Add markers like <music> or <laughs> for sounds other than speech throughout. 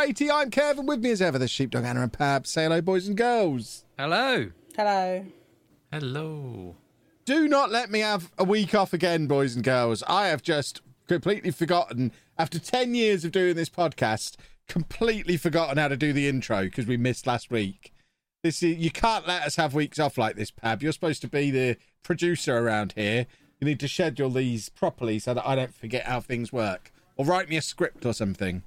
MGP 480. I'm Kevin. With me as ever, the sheepdog Anna and Pab. Say hello, boys and girls. Hello. Hello. Hello. Do not let me have a week off again, boys and girls. I have just completely forgotten, after 10 years of doing this podcast, completely forgotten how to do the intro because we missed last week. This is, you can't let us have weeks off like this, Pab. You're supposed to be the producer around here. You need to schedule these properly so that I don't forget how things work. Or write me a script or something.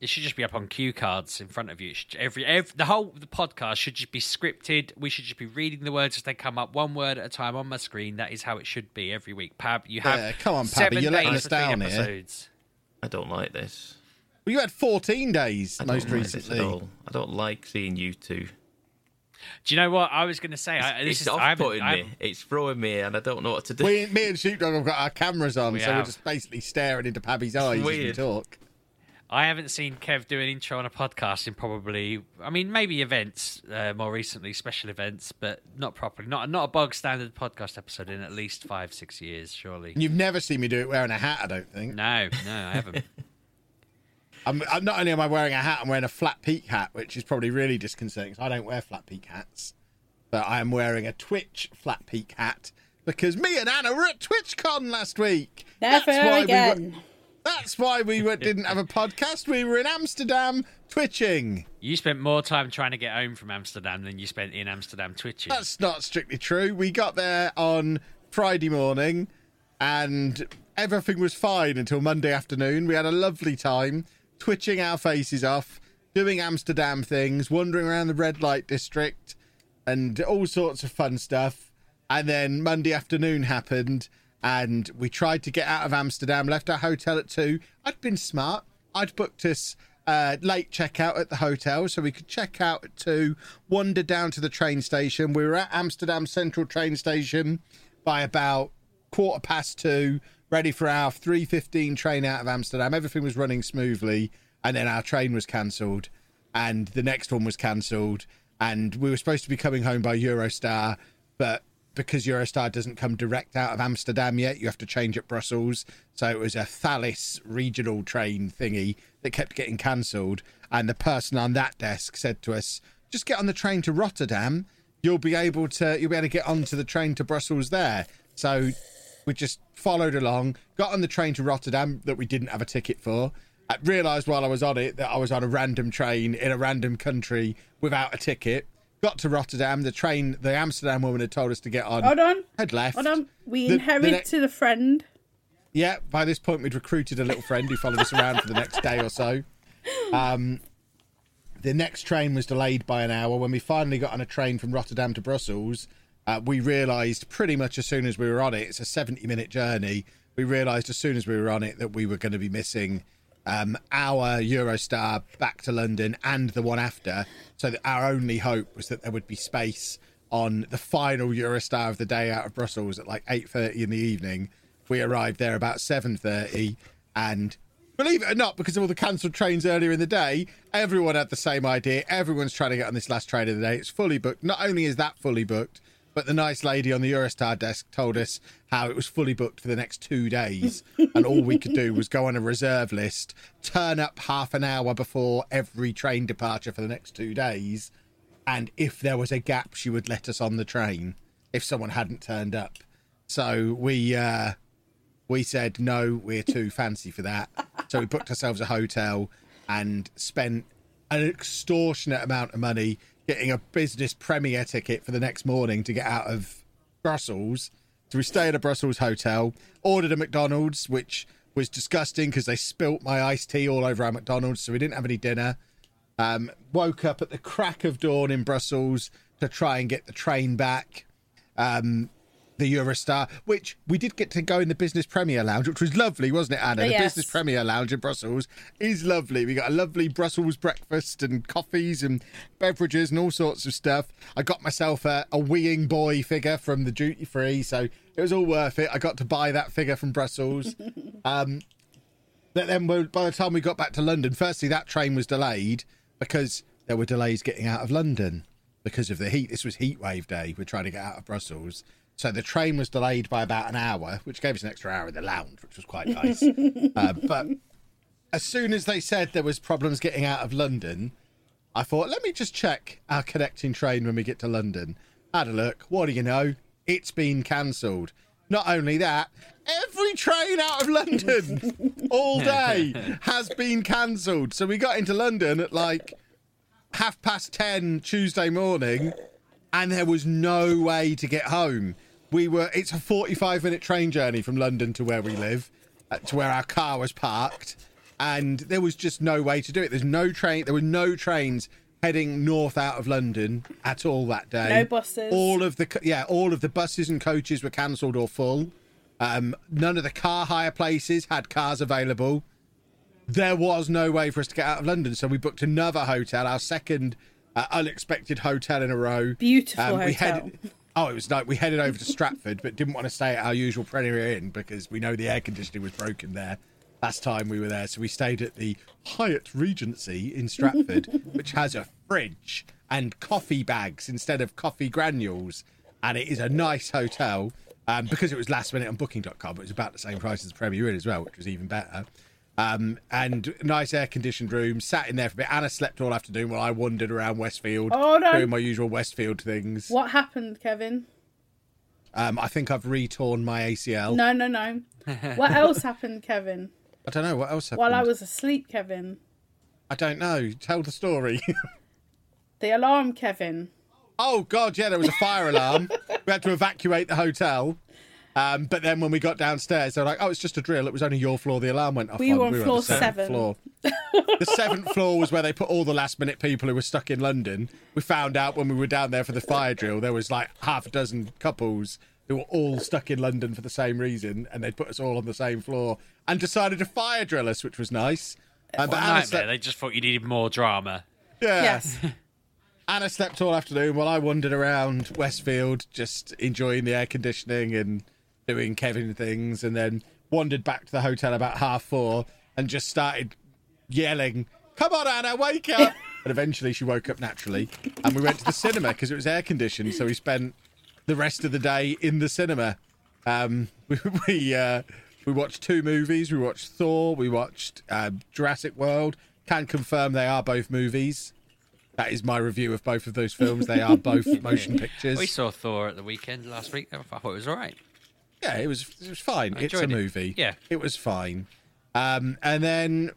It should just be up on cue cards in front of you. Should- every, every the whole the podcast should just be scripted. We should just be reading the words as they come up, one word at a time on my screen. That is how it should be every week. Pab, you have Yeah, come on, Pabby, seven you're letting us between down here. I don't like this. Well, you had 14 days I don't most like this recently. at all. I don't like seeing you two. Do you know what I was going to say? I, this it's is off-putting I me. It's throwing me, and I don't know what to do. We, me and Sheepdog have got our cameras on, We so we're just basically staring into Pabby's eyes as we weird. talk. I haven't seen Kev do an intro on a podcast in probably, I mean, maybe events uh, more recently, special events, but not properly. Not not a bog standard podcast episode in at least five, six years, surely. You've never seen me do it wearing a hat, I don't think. No, no, I haven't. <laughs> I'm, I'm not only am I wearing a hat, I'm wearing a flat peak hat, which is probably really disconcerting. 'cause I don't wear flat peak hats, but I am wearing a Twitch flat peak hat because me and Anna were at TwitchCon last week. Never That's why we were- that's why we didn't have a podcast. We were in Amsterdam twitching. You spent more time trying to get home from Amsterdam than you spent in Amsterdam twitching. That's not strictly true. We got there on Friday morning and everything was fine until Monday afternoon. We had a lovely time twitching our faces off, doing Amsterdam things, wandering around the red light district, and all sorts of fun stuff. And then Monday afternoon happened, and we tried to get out of Amsterdam, left our hotel at two. I'd been smart. I'd booked us uh, late checkout at the hotel so we could check out at two, wander down to the train station. We were at Amsterdam Central train station by about quarter past two, ready for our 3.15 train out of Amsterdam. Everything was running smoothly, and then our train was cancelled, and the next one was cancelled, and we were supposed to be coming home by Eurostar, but because Eurostar doesn't come direct out of Amsterdam yet, you have to change at Brussels. So it was a Thalys regional train thingy that kept getting cancelled. And the person on that desk said to us, just get on the train to Rotterdam. You'll be able to you'll be able to get onto the train to Brussels there. So we just followed along, got on the train to Rotterdam that we didn't have a ticket for. I realised while I was on it that I was on a random train in a random country without a ticket. Got to Rotterdam. The train, the Amsterdam woman had told us to get on. Hold on. Had left. Hold on. We The- the inherited ne- a friend. Yeah, by this point we'd recruited a little friend who followed us around for the next day or so. Um, the next train was delayed by an hour. When we finally got on a train from Rotterdam to Brussels, uh, we realised pretty much as soon as we were on it, it's a 70 minute journey. We realised as soon as we were on it that we were going to be missing um, our Eurostar back to London and the one after. So that our only hope was that there would be space on the final Eurostar of the day out of Brussels at like 8:30 in the evening. We arrived there about 7:30 and Believe it or not, because of all the cancelled trains earlier in the day, everyone had the same idea. Everyone's trying to get on this last train of the day. It's fully booked. Not only is that fully booked, but the nice lady on the Eurostar desk told us how it was fully booked for the next two days. and all we could do was go on a reserve list, turn up half an hour before every train departure for the next two days. And if there was a gap, she would let us on the train. if someone hadn't turned up. So we uh, we said no, we're too fancy for that. So we booked ourselves a hotel and spent an extortionate amount of money getting a business premier ticket for the next morning to get out of Brussels. So we stayed at a Brussels hotel, ordered a McDonald's, which was disgusting because they spilt my iced tea all over our McDonald's, so we didn't have any dinner. Um, woke up at the crack of dawn in Brussels to try and get the train back. Um, the Eurostar, which we did get to go in the Business Premier Lounge, which was lovely, wasn't it, Anna? The Business Premier Lounge in Brussels is lovely. We got a lovely Brussels breakfast and coffees and beverages and all sorts of stuff. I got myself a, a weeing boy figure from the duty free, so it was all worth it. I got to buy that figure from Brussels. <laughs> um, but then by the time we got back to London, firstly, that train was delayed because there were delays getting out of London because of the heat. This was heat wave day. We're trying to get out of Brussels. So the train was delayed by about an hour, which gave us an extra hour in the lounge, which was quite <laughs> nice. uh, but as soon as they said there was problems getting out of London, I thought, let me just check our connecting train when we get to London. Had a look. What do you know? It's been cancelled. Not only that, every train out of London <laughs> all day has been cancelled. So we got into London at like half past 10 Tuesday morning and there was no way to get home. We were, it's a 45 minute train journey from London to where we live, uh, to where our car was parked. And there was just no way to do it. There's no train, there were no trains heading north out of London at all that day. No buses. All of the, yeah, all of the buses and coaches were cancelled or full. Um, none of the car hire places had cars available there was no way for us to get out of London, so we booked another hotel, our second uh, unexpected hotel in a row. Beautiful we hotel. headed, oh, it was like we headed over to Stratford, but didn't want to stay at our usual Premier Inn because we know the air conditioning was broken there. Last time we were there, so we stayed at the Hyatt Regency in Stratford, <laughs> which has a fridge and coffee bags instead of coffee granules, and it is a nice hotel. Um, because it was last minute on Booking.com, it was about the same price as the Premier Inn as well, which was even better. Um, and nice air conditioned room. Sat in there for a bit. Anna slept all afternoon while I wandered around Westfield, Oh, no. doing my usual Westfield things. What happened, Kevin? Um, I think I've retorn my ACL. No, no, no. What <laughs> else happened, Kevin? I don't know what else happened. While I was asleep, Kevin. I don't know. Tell the story. <laughs> The alarm, Kevin. oh God, yeah, there was a fire alarm. we had to evacuate the hotel. Um, but then when we got downstairs, they're like, "Oh, it's just a drill. It was only your floor. The alarm went off." We on." were on the floor seventh seven. Floor. the seventh <laughs> floor was where they put all the last minute people who were stuck in London. We found out when we were down there for the fire drill, there was like half a dozen couples who were all stuck in London for the same reason, and they'd put us all on the same floor and decided to fire drill us, which was nice. Um, What a Anna nightmare. slept- They just thought you needed more drama. yeah. Yes. <laughs> Anna slept all afternoon while I wandered around Westfield, just enjoying the air conditioning and doing Kevin things, and then wandered back to the hotel about half four and just started yelling, "Come on, Anna, wake up!" <laughs> and eventually she woke up naturally, and we went to the cinema because it was air conditioned. So we spent the rest of the day in the cinema. Um, <laughs> we we, uh, we watched two movies. We watched Thor. We watched uh, Jurassic World. Can confirm they are both movies. That is my review of both of those films. They are both <laughs> motion pictures. We saw Thor at the weekend last week. I thought it was all right. Yeah, it was it was fine. I It's a enjoyed it. movie. Yeah. it was fine. Um, and then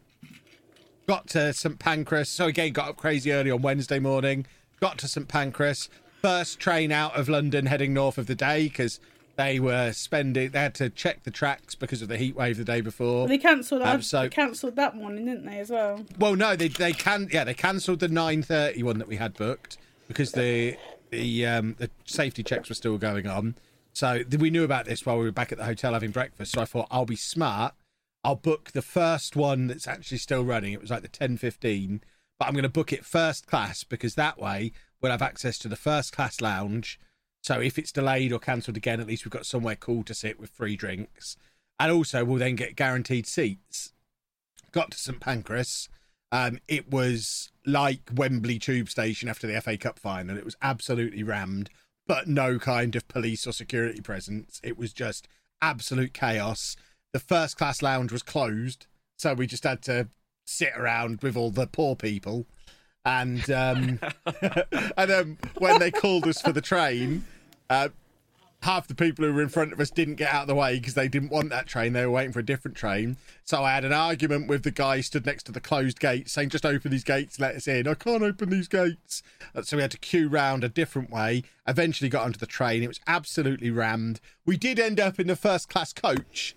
got to St Pancras. So again, got up crazy early on Wednesday morning. Got to St Pancras. First train out of London, heading north of the day because they were spending. They had to check the tracks because of the heat wave the day before. They cancelled Um, that. so- They cancelled that morning, didn't they, as well? Well, no, they they can yeah they cancelled the nine thirty one that we had booked because the the um the safety checks were still going on. So we knew about this while we were back at the hotel having breakfast. So I thought I'll be smart. I'll book the first one that's actually still running. It was like the ten fifteen, but I'm going to book it first class because that way we'll have access to the first class lounge. So if it's delayed or cancelled again, at least we've got somewhere cool to sit with free drinks, and also we'll then get guaranteed seats got to St Pancras. Um, it was like Wembley Tube Station after the FA Cup final. It was absolutely rammed, but no kind of police or security presence. It was just absolute chaos. The first class lounge was closed, so we just had to sit around with all the poor people. And um, <laughs> and um, when they called us for the train, uh, half the people who were in front of us didn't get out of the way because they didn't want that train. They were waiting for a different train. So I had an argument with the guy stood next to the closed gate saying, just open these gates, let us in. I can't open these gates. Uh, So we had to queue round a different way. Eventually got onto the train. It was absolutely rammed. We did end up in the first class coach,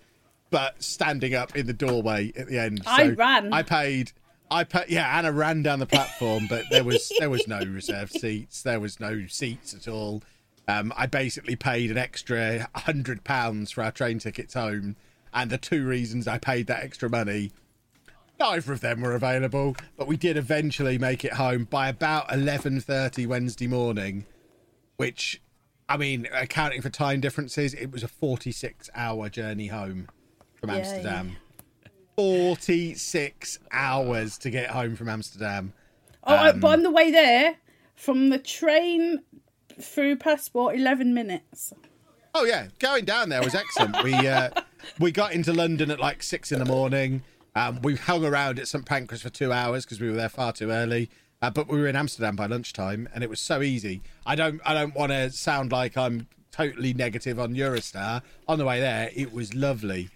but standing up in the doorway at the end. I ran. I paid. I put yeah, Anna ran down the platform, but there was there was no reserved seats. There was no seats at all. Um, I basically paid an extra hundred pounds for our train tickets home, and the two reasons I paid that extra money, neither of them were available. But we did eventually make it home by about eleven thirty Wednesday morning, which, I mean, accounting for time differences, it was a forty-six hour journey home from Yeah, Amsterdam. 46 hours to get home from Amsterdam. Oh, Um, but on the way there, from the train through passport, eleven minutes. Oh yeah, going down there was excellent. we uh, <laughs> we got into London at like six in the morning. Um, we hung around at St Pancras for two hours because we were there far too early. Uh, but we were in Amsterdam by lunchtime, and it was so easy. I don't I don't want to sound like I'm totally negative on Eurostar. On the way there, it was lovely,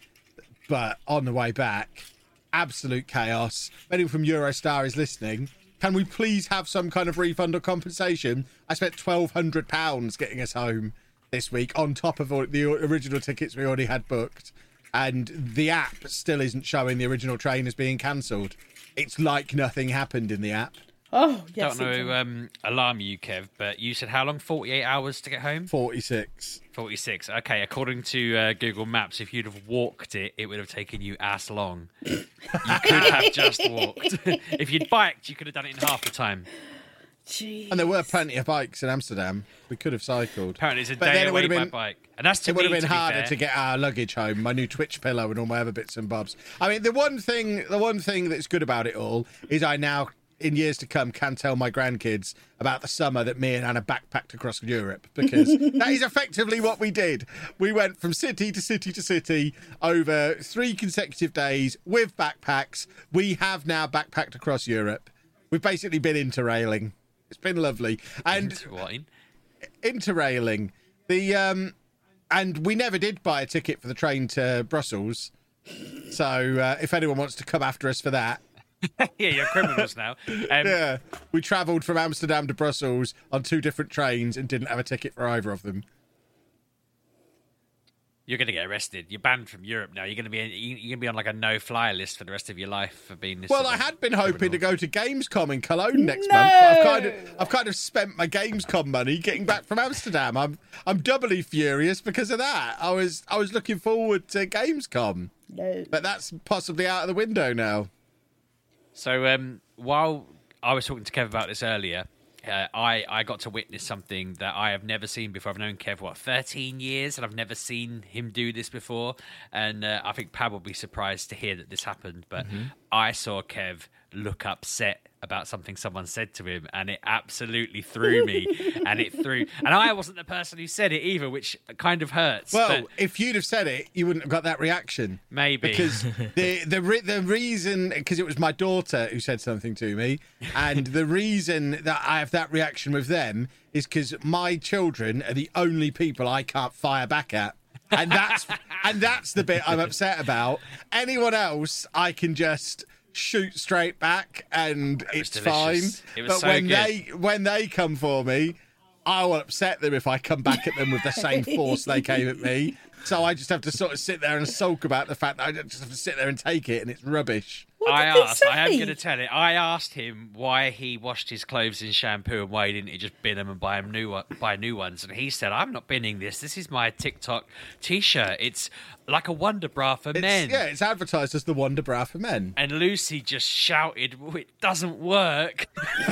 but on the way back, absolute chaos. Anyone from Eurostar is listening, can we please have some kind of refund or compensation? I spent twelve hundred pounds getting us home this week on top of all the original tickets we already had booked, and the app still isn't showing the original train as being cancelled. It's like nothing happened in the app. Oh yes. Don't know um, alarm you, Kev, but you said how long? Forty-eight hours to get home. Forty six. Forty-six. Okay, according to uh, Google Maps, if you'd have walked it, it would have taken you ass long. you could have just <laughs> walked. <laughs> if you'd biked, you could have done it in half the time. Jeez. And there were plenty of bikes in Amsterdam. We could have cycled. Apparently, it's a But day it away would have by been- bike, and that's to it would have been to harder fair. to get our luggage home, my new Twitch pillow, and all my other bits and bobs. I mean, the one thing, the one thing that's good about it all is I now, in years to come, can tell my grandkids about the summer that me and Anna backpacked across Europe because <laughs> that is effectively what we did. We went from city to city to city over three consecutive days with backpacks. We have now backpacked across Europe. We've basically been interrailing. It's been lovely, and What in? interrailing. The um, and we never did buy a ticket for the train to Brussels. So uh, if anyone wants to come after us for that, <laughs> yeah, you're criminals now. Um, yeah, we travelled from Amsterdam to Brussels on two different trains and didn't have a ticket for either of them. You're going to get arrested. You're banned from Europe now. You're going to be you're going to be on like a no-fly list for the rest of your life for being this. Well, I had been hoping to go to Gamescom in Cologne next No! month. But I've kind of, I've kind of spent my Gamescom money getting back from Amsterdam. I'm, I'm doubly furious because of that. I was, I was looking forward to Gamescom, No. but that's possibly out of the window now. So um, while I was talking to Kev about this earlier, uh, I I got to witness something that I have never seen before. I've known Kev what thirteen years, and I've never seen him do this before. And uh, I think Pab will be surprised to hear that this happened. But I saw Kev look upset about something someone said to him, and it absolutely threw me. <laughs> and it threw, and I wasn't the person who said it either, which kind of hurts. Well, if you'd have said it, you wouldn't have got that reaction. maybe Because <laughs> the the re- the reason because it was my daughter who said something to me, and the reason that I have that reaction with them is because my children are the only people I can't fire back at, and that's and that's the bit I'm upset about. Anyone else, I can just shoot straight back, and was it's fine. It but so when good. they when they come for me, I will upset them if I come back at them with the same force they came at me. So I just have to sort of sit there and sulk about the fact that I just have to sit there and take it, and it's rubbish. What I did they asked. I am going to tell it. I asked him why he washed his clothes in shampoo and why he didn't he just bin them and buy 'em new one- buy new ones. And he said, "I'm not binning this. This is my TikTok T-shirt. It's like a Wonder Bra for It's, men." Yeah, it's advertised as the Wonder Bra for men. And Lucy just shouted, "Oh, "It doesn't work!" <laughs>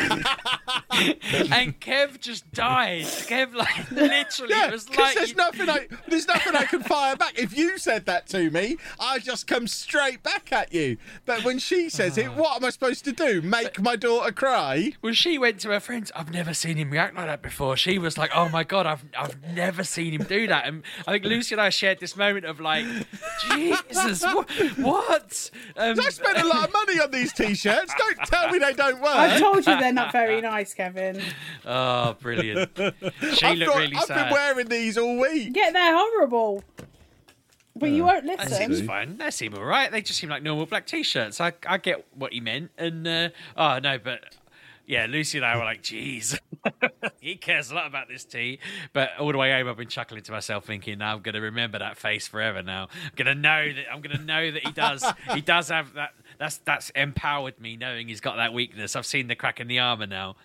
and Kev just died. Kev, like literally, Yeah, it was like there's nothing I there's nothing I can can fire back. If you said that to me, I just come straight back at you. But when she says it, what am I supposed to do? Make my daughter cry? When she went to her friends, I've never seen him react like that before. She was like, "Oh my god, I've I've never seen him do that." And I think Lucy and I shared this moment of like, "Jesus, what?" what? Um, I spent a lot of money on these t-shirts. Don't tell me they don't work. I told you they're not very nice, Kevin. oh, brilliant! <laughs> She I've, looked got- really I've sad. been wearing these all week. Yeah, they're horrible. But you won't That listen. seems fine. They seem all right. They just seem like normal black t-shirts. I I get what he meant, and uh, oh no, but yeah, Lucy and I were like, "Geez, <laughs> he cares a lot about this tea." But all the way home, I've been chuckling to myself, thinking, "Now I'm going to remember that face forever. Now I'm going to know that I'm going to know that he does. <laughs> he does have that. That's that's empowered me knowing he's got that weakness. I've seen the crack in the armor now.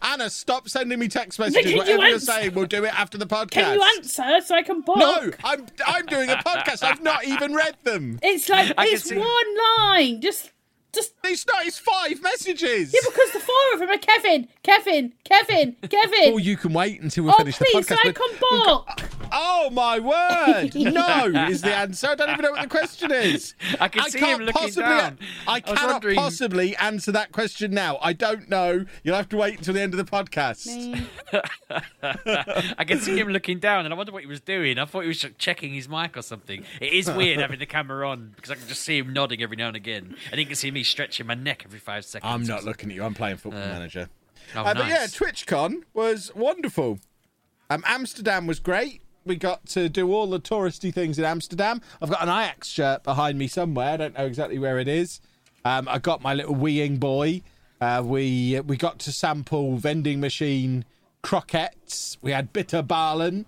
Anna, stop sending me text messages. Can you Whatever you're saying, we'll do it after the podcast. Can you answer so I can bark? No, I'm I'm doing a podcast. I've not even read them. It's like I it's see- one line. Just, just It's not. It's five messages. yeah, because the four of them are Kevin, Kevin, Kevin, Kevin. Or you can wait until we oh, finish the please, podcast. so I can we've got- bark. Oh my word! <laughs> No is the answer. I don't even know what the question is. <laughs> I can see can't him looking possibly, down. I I cannot wondering- possibly answer that question now. I don't know. You'll have to wait until the end of the podcast. <laughs> I can see him looking down, and I wonder what he was doing. I thought he was checking his mic or something. It is weird having the camera on because I can just see him nodding every now and again, and he can see me stretching my neck every five seconds. I'm not looking at you. I'm playing Football Uh, Manager. Oh, Uh, But yeah. TwitchCon was wonderful. Um, Amsterdam was great. We got to do all the touristy things in Amsterdam. I've got an Ajax shirt behind me somewhere. I don't know exactly where it is. Um, I got my little weeing boy. Uh, we we got to sample vending machine croquettes. We had bitterballen.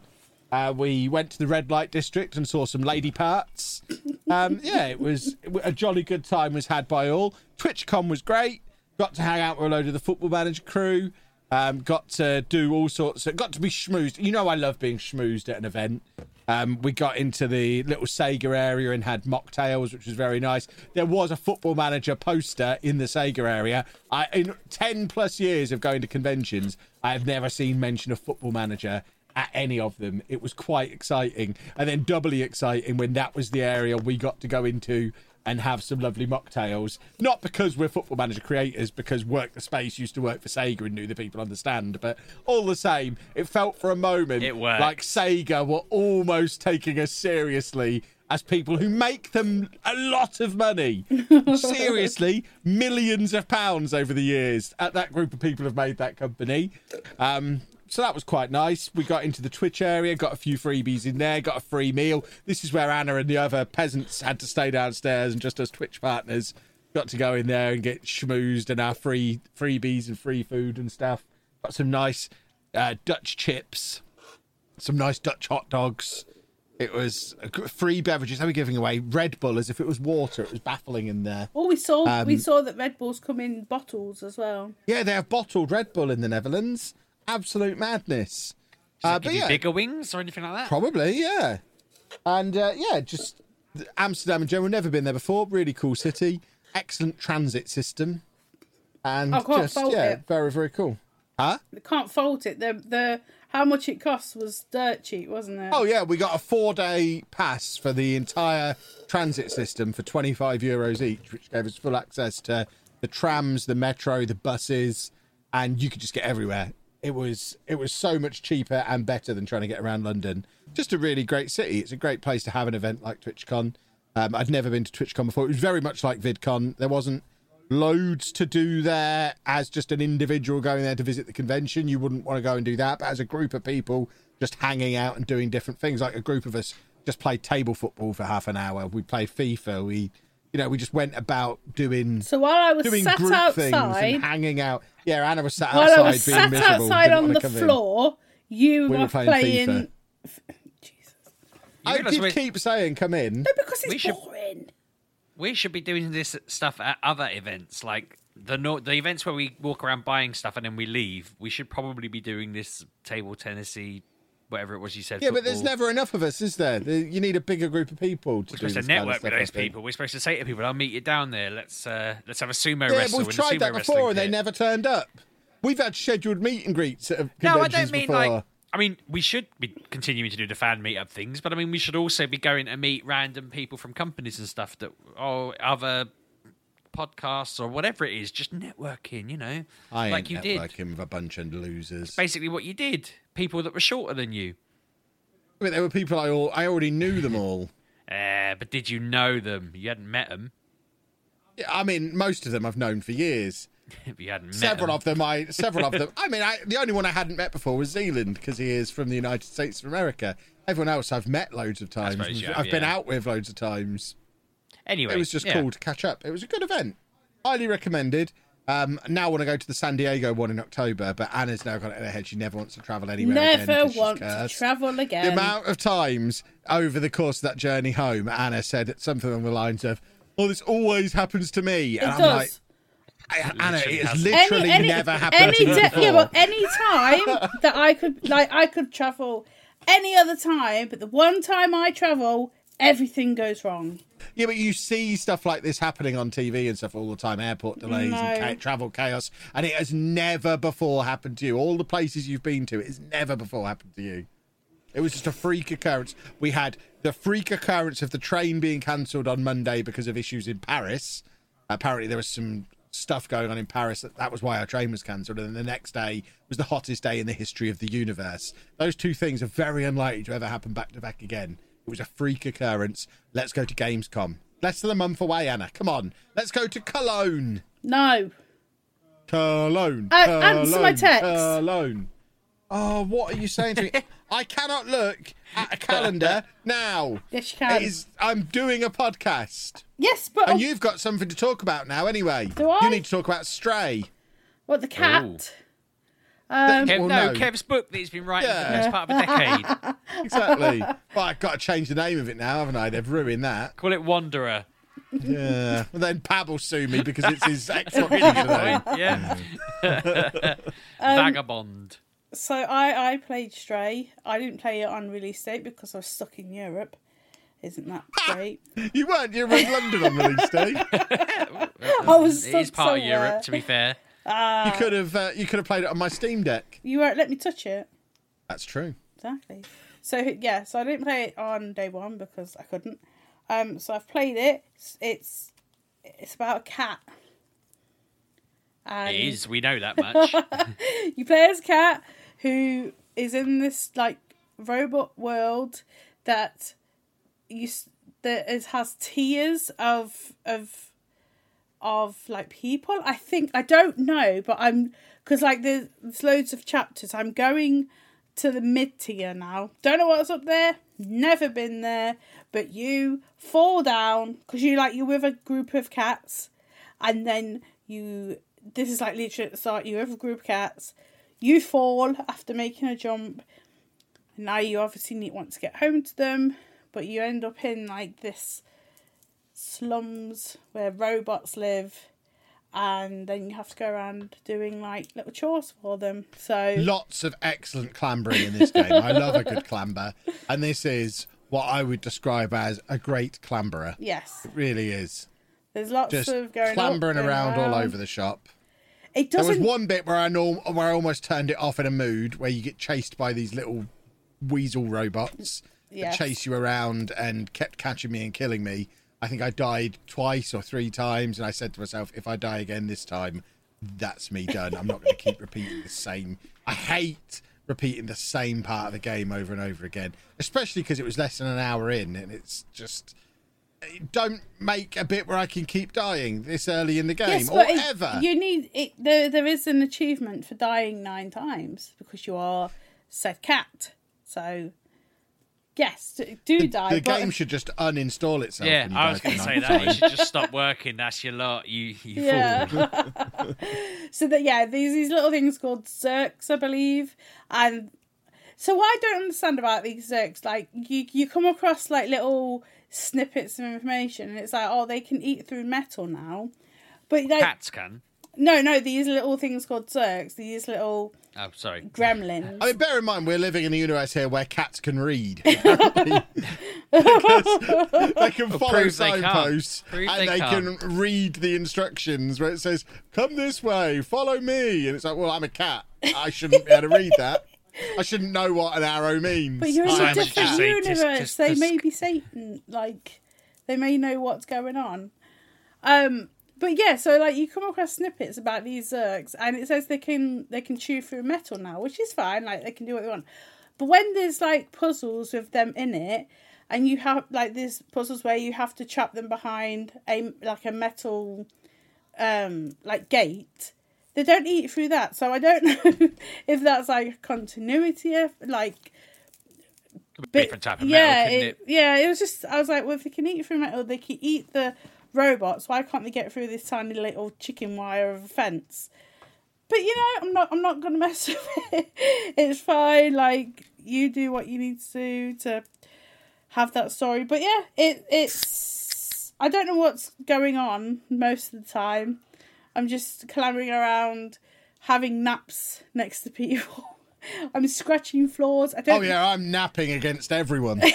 Uh, we went to the red light district and saw some lady parts. Um, yeah, it was a jolly good time was had by all. TwitchCon was great. Got to hang out with a load of the football manager crew. Um, got to do all sorts. Of, got to be schmoozed. You know, I love being schmoozed at an event. Um, we got into the little Sega area and had mocktails, which was very nice. There was a football manager poster in the Sega area. I, in ten plus years of going to conventions, I have never seen mention of football manager at any of them. It was quite exciting, and then doubly exciting when that was the area we got to go into and have some lovely mocktails. Not because we're football manager creators, because Work the Space used to work for Sega and knew the people understand, but all the same, it felt for a moment It like Sega were almost taking us seriously as people who make them a lot of money. <laughs> Seriously, millions of pounds over the years. At that group of people have made that company. Um, so that was quite nice. We got into the Twitch area, got a few freebies in there, got a free meal. This is where Anna and the other peasants had to stay downstairs, and just as Twitch partners, got to go in there and get schmoozed and our free freebies and free food and stuff. Got some nice uh, Dutch chips, some nice Dutch hot dogs. It was free beverages. They were giving away Red Bull as if it was water. It was baffling in there. Oh, we saw Um, we saw that Red Bulls come in bottles as well. Yeah, they have bottled Red Bull in the Netherlands. Absolute madness. Uh, Give but you yeah, bigger wings or anything like that? probably yeah. And uh, yeah, just Amsterdam in general. Never been there before. Really cool city. Excellent transit system. And I can't just fault yeah, it. very very cool. Huh? I can't fault it. The the how much it cost was dirt cheap, wasn't it? Oh yeah, we got a four day pass for the entire transit system for twenty five euros each, which gave us full access to the trams, the metro, the buses, and you could just get everywhere. It was it was so much cheaper and better than trying to get around London. Just a really great city. It's a great place to have an event like TwitchCon. Um, I'd never been to TwitchCon before. It was very much like VidCon. There wasn't loads to do there as just an individual going there to visit the convention. You wouldn't want to go and do that, but as a group of people just hanging out and doing different things, like a group of us just played table football for half an hour. We played FIFA. We, you know, we just went about doing So while I was doing sat outside, and hanging out. Yeah, Anna was sat while outside I was being sat miserable. outside on the come in. floor, you We were were playing playing. FIFA. Jesus, I realise did we- keep saying, "Come in." no, because it's We should- boring. We should be doing this stuff at other events, like the no- the events where we walk around buying stuff and then we leave. We should probably be doing this table tennisy, whatever it was you said. Yeah, but there's never enough of us, is there? You need a bigger group of people to We're do supposed to kind of network stuff, with those people. We're supposed to say to people, "I'll meet you down there. Let's uh, let's have a sumo Yeah, wrestle." we've tried that before and they never turned up. We've had scheduled meet and greets at No, I don't mean before. like. I mean, we should be continuing to do the fan meetup things, but I mean, we should also be going to meet random people from companies and stuff that, or other podcasts or whatever it is, just networking. You know, I like ain't you did. networking with a bunch of losers. Basically, what you did. People that were shorter than you. I mean, there were people I all, I already knew them all. <laughs> Uh, but did you know them? You hadn't met them. Yeah, I mean, most of them I've known for years. <laughs> you hadn't met Several 'em. of them, I several of <laughs> them. I mean, I, the only one I hadn't met before was Zealand because he is from the United States of America. Everyone else I've met loads of times. suppose you have, I've been yeah. out with loads of times. Anyway, It was just yeah. cool to catch up. It was a good event. Highly recommended. Um, now I want to go to the San Diego one in October, but Anna's now got it in her head. She never wants to travel anywhere Never because want to travel again. The amount of times over the course of that journey home, Anna said something along the lines of, "Oh, this always happens to me," it and I'm does. like, I- "Anna, literally it has hasn't. literally never happened any to you de- before." yeah, but any time that I could, like, I could travel any other time, but the one time I travel, everything goes wrong. Yeah, but you see stuff like this happening on TV and stuff all the time airport delays and No. ca- travel chaos. And it has never before happened to you. All the places you've been to, it has never before happened to you. It was just a freak occurrence. We had the freak occurrence of the train being cancelled on Monday because of issues in Paris. Apparently, there was some stuff going on in Paris. That, that was why our train was cancelled. And then the next day was the hottest day in the history of the universe. Those two things are very unlikely to ever happen back to back again. It was a freak occurrence. Let's go to Gamescom. Less than a month away, Anna. Come on. Let's go to Cologne. No. Cologne. Uh, Cologne. answer my text. Cologne. Oh, what are you saying to me? <laughs> I cannot look at a calendar now. Yes, you can. It is, I'm doing a podcast. Yes, but And you've got something to talk about now anyway. Do I? You need to talk about Stray. what the cat? Um, Kev, Well, no, no. Kev's book that he's been writing for the best part of a decade. <laughs> Exactly. <laughs> well, I've got to change the name of it now, haven't I? They've ruined that. Call it Wanderer. Yeah. well, then Pab will sue me because it's his <laughs> Xbox username. Yeah. Vagabond. So I I played Stray. I didn't play it on release date because I was stuck in Europe. Isn't that great? You weren't. You were in London on release day. I was It stuck is part of. Europe, to be fair. You could have. Uh, you could have played it on my Steam Deck. You won't let me touch it. That's true. Exactly. So yeah, so I didn't play it on day one because I couldn't. Um, so I've played it. It's it's, it's about a cat. And It is. We know that <laughs> much. you play as a cat who is in this like robot world that you s- that is, has tiers of of of like people. I think I don't know, but I'm because like there's, there's loads of chapters. I'm going to the mid tier now. Don't know what's up there. Never been there, but you fall down because you like you're with a group of cats, and then you. This is like literally at the start. You're with a group of cats. You fall after making a jump. Now you obviously need want to get home to them, but you end up in like this slums where robots live and then you have to go around doing like little chores for them. So Lots of excellent clambering in this game. I love a good clamber, and this is what I would describe as a great clamberer. yes, It really is. there's lots Just of going up, clambering going around all over the shop. It doesn't. There was one bit where I norm- where I almost turned it off in a mood, where you get chased by these little weasel robots Yes. that chase you around and kept catching me and killing me. I think I died twice or three times, and I said to myself, if I die again this time, that's me done. I'm not going to keep repeating the same. I hate repeating the same part of the game over and over again, especially because it was less than an hour in, and it's just. Don't make a bit where I can keep dying this early in the game, Yes, or it- ever. you need it. There, there is an achievement for dying nine times because you are said cat. So, yes, do- do die. the but- game should just uninstall itself. yeah, when you I was going to say that. You should just stop working. That's your lot. You, you Yeah. fool. <laughs> <laughs> so that yeah, these these little things called Zurks, I believe, and so what I don't understand about these Zurks, like you you come across like little snippets of information, and it's like oh they can eat through metal now, but like Cats can. no no these little things called Zurks, these little Oh, sorry. gremlins. I mean, bear in mind we're living in a universe here where cats can read. apparently. <laughs> Because they can follow prove they can't. signposts Prove and they they can't. read the instructions where it says "Come this way, follow me," and it's like, "Well, I'm a cat. I shouldn't be able to read that." I shouldn't know what an arrow means. But you're in Simon, a just different say- just- universe. just- they just- may be Satan. Like they may know what's going on. Um, but yeah, so like you come across snippets about these Zurks, and it says they can they can chew through metal now, which is fine. Like they can do what they want. But when there's like puzzles with them in it, and you have like these puzzles where you have to trap them behind a like a metal um like gate they don't eat through that so i don't <laughs> know if that's like continuity of like bit- Different type of yeah, metal, couldn't it, yeah. It was just I was like, well, if they can eat through metal, they can eat the robots. Why can't they get through this tiny little chicken wire of a fence? But you know, I'm not. I'm not gonna <laughs> mess with it. It's fine. Like you do what you need to do to have that story. But yeah, it it's. I don't know what's going on most of the time. I'm just clambering around, having naps next to people. <laughs> I'm scratching floors. I don't. Oh yeah, I'm napping against everyone. <laughs>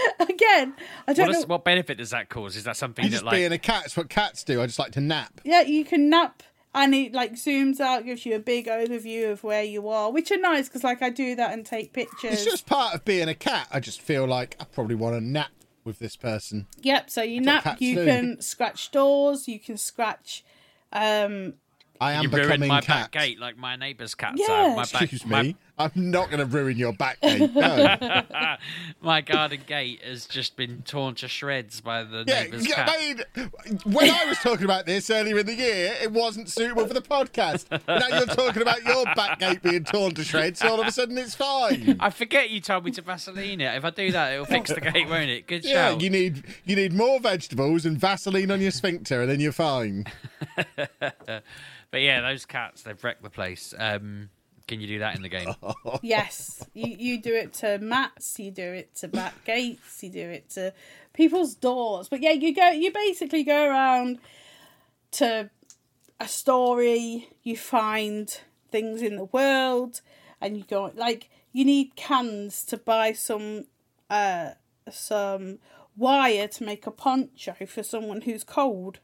<laughs> Again, I don't What, know. what benefit does that cause? Is that something I'm that just like being a cat. It's what cats do. I just like to nap. Yeah, you can nap, and it like zooms out, gives you a big overview of where you are, which are nice because like I do that and take pictures. It's just part of being a cat. I just feel like I probably want to nap with this person. Yep. So you what nap. cats You do. can scratch doors. You can scratch. Um. I am you becoming my cat. back gate like my neighbour's cats Yeah. have. My back, Excuse my- me. I'm not going to ruin your back <laughs> gate. No. <laughs> My, garden gate has just been torn to shreds by the yeah, neighbour's yeah, cat. I mean, when I was talking about this earlier in the year, it wasn't suitable for the podcast. Now you're talking about your back gate being torn to shreds, so all of a sudden it's fine. I forget you told me to Vaseline it. If I do that, it'll fix the gate, won't it? Good <laughs> Yeah, shout. you need you need more vegetables and Vaseline on your sphincter, and then you're fine. But yeah, those cats, they've wrecked the place. Um, can you do that in the game? <laughs> Yes, you you do it to mats. You do it to back gates. You do it to people's doors. But yeah, you go. You basically go around to a story. You find things in the world, and you go like you need cans to buy some uh some wire to make a poncho for someone who's cold.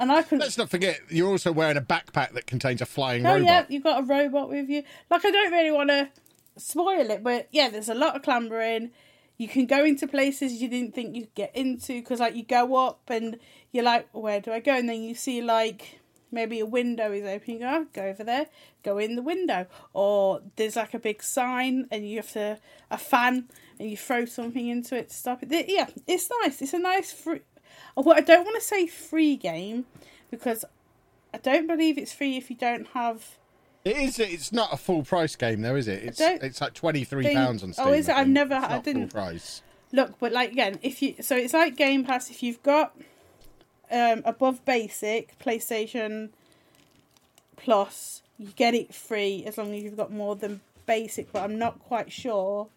And I can Let's not forget, you're also wearing a backpack that contains a flying Oh robot. yeah, you've got a robot with you. Like I don't really want to spoil it, but yeah, there's a lot of clambering. You can go into places you didn't think you'd get into because like you go up and you're like, where do I go? And then you see like maybe a window is open. You go, oh, go over there, go in the window, or there's like a big sign and you have to a fan and you throw something into it to stop it. Yeah, it's nice. It's a nice free. Well, I don't want to say free game because I don't believe it's free if you don't have. It is. It's not a full price game, though, is it? It's it's like twenty three pounds on Steam. oh, is it? I've never- It's I didn't- full price. Look, but like again, if you so it's like Game Pass. If you've got um above basic PlayStation Plus, you get it free as long as you've got more than basic. But I'm not quite sure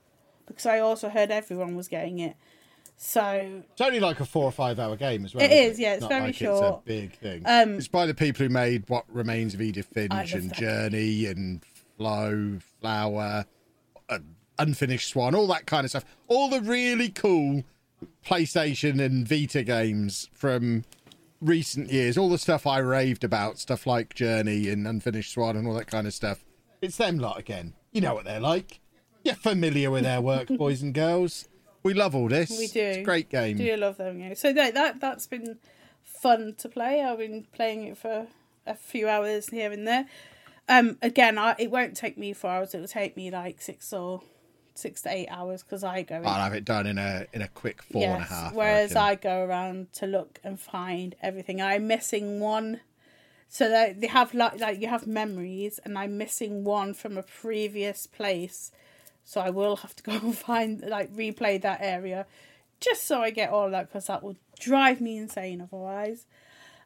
because I also heard everyone was getting it. So It's only like a four or five hour game as well. It isn't yeah, it's not very like It's short. a big thing. Um, it's by the people who made What Remains of Edith Finch and that. Journey and Flow, Flower, uh, Unfinished Swan, all that kind of stuff. All the really cool PlayStation and Vita games from recent years. All the stuff I raved about, stuff like Journey and Unfinished Swan and all that kind of stuff. It's them lot again. You know what they're like. You're familiar with their work, <laughs> boys and girls. We love all this. We do. It's a great game. do love them? Yeah. So that that that's been fun to play. I've been playing it for a few hours here and there. Um, again, I, it won't take me four hours. It will take me like six or six to eight hours because I go. I'll have it done in a in a quick four and a half. I Whereas reckon. I go around to look and find everything. I'm missing one. So that they have like like you have memories, and I'm missing one from a previous place. So I will have to go and find like replay that area, just so I get all that because that would drive me insane otherwise.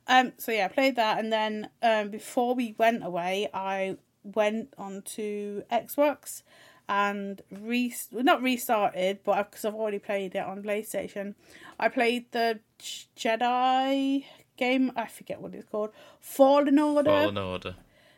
Um. So yeah, I played that, and then um before we went away, I went onto Xbox and re well, not restarted, but because I've already played it on PlayStation, I played the Jedi game. I forget what it's called. Fallen Order. Fallen Order.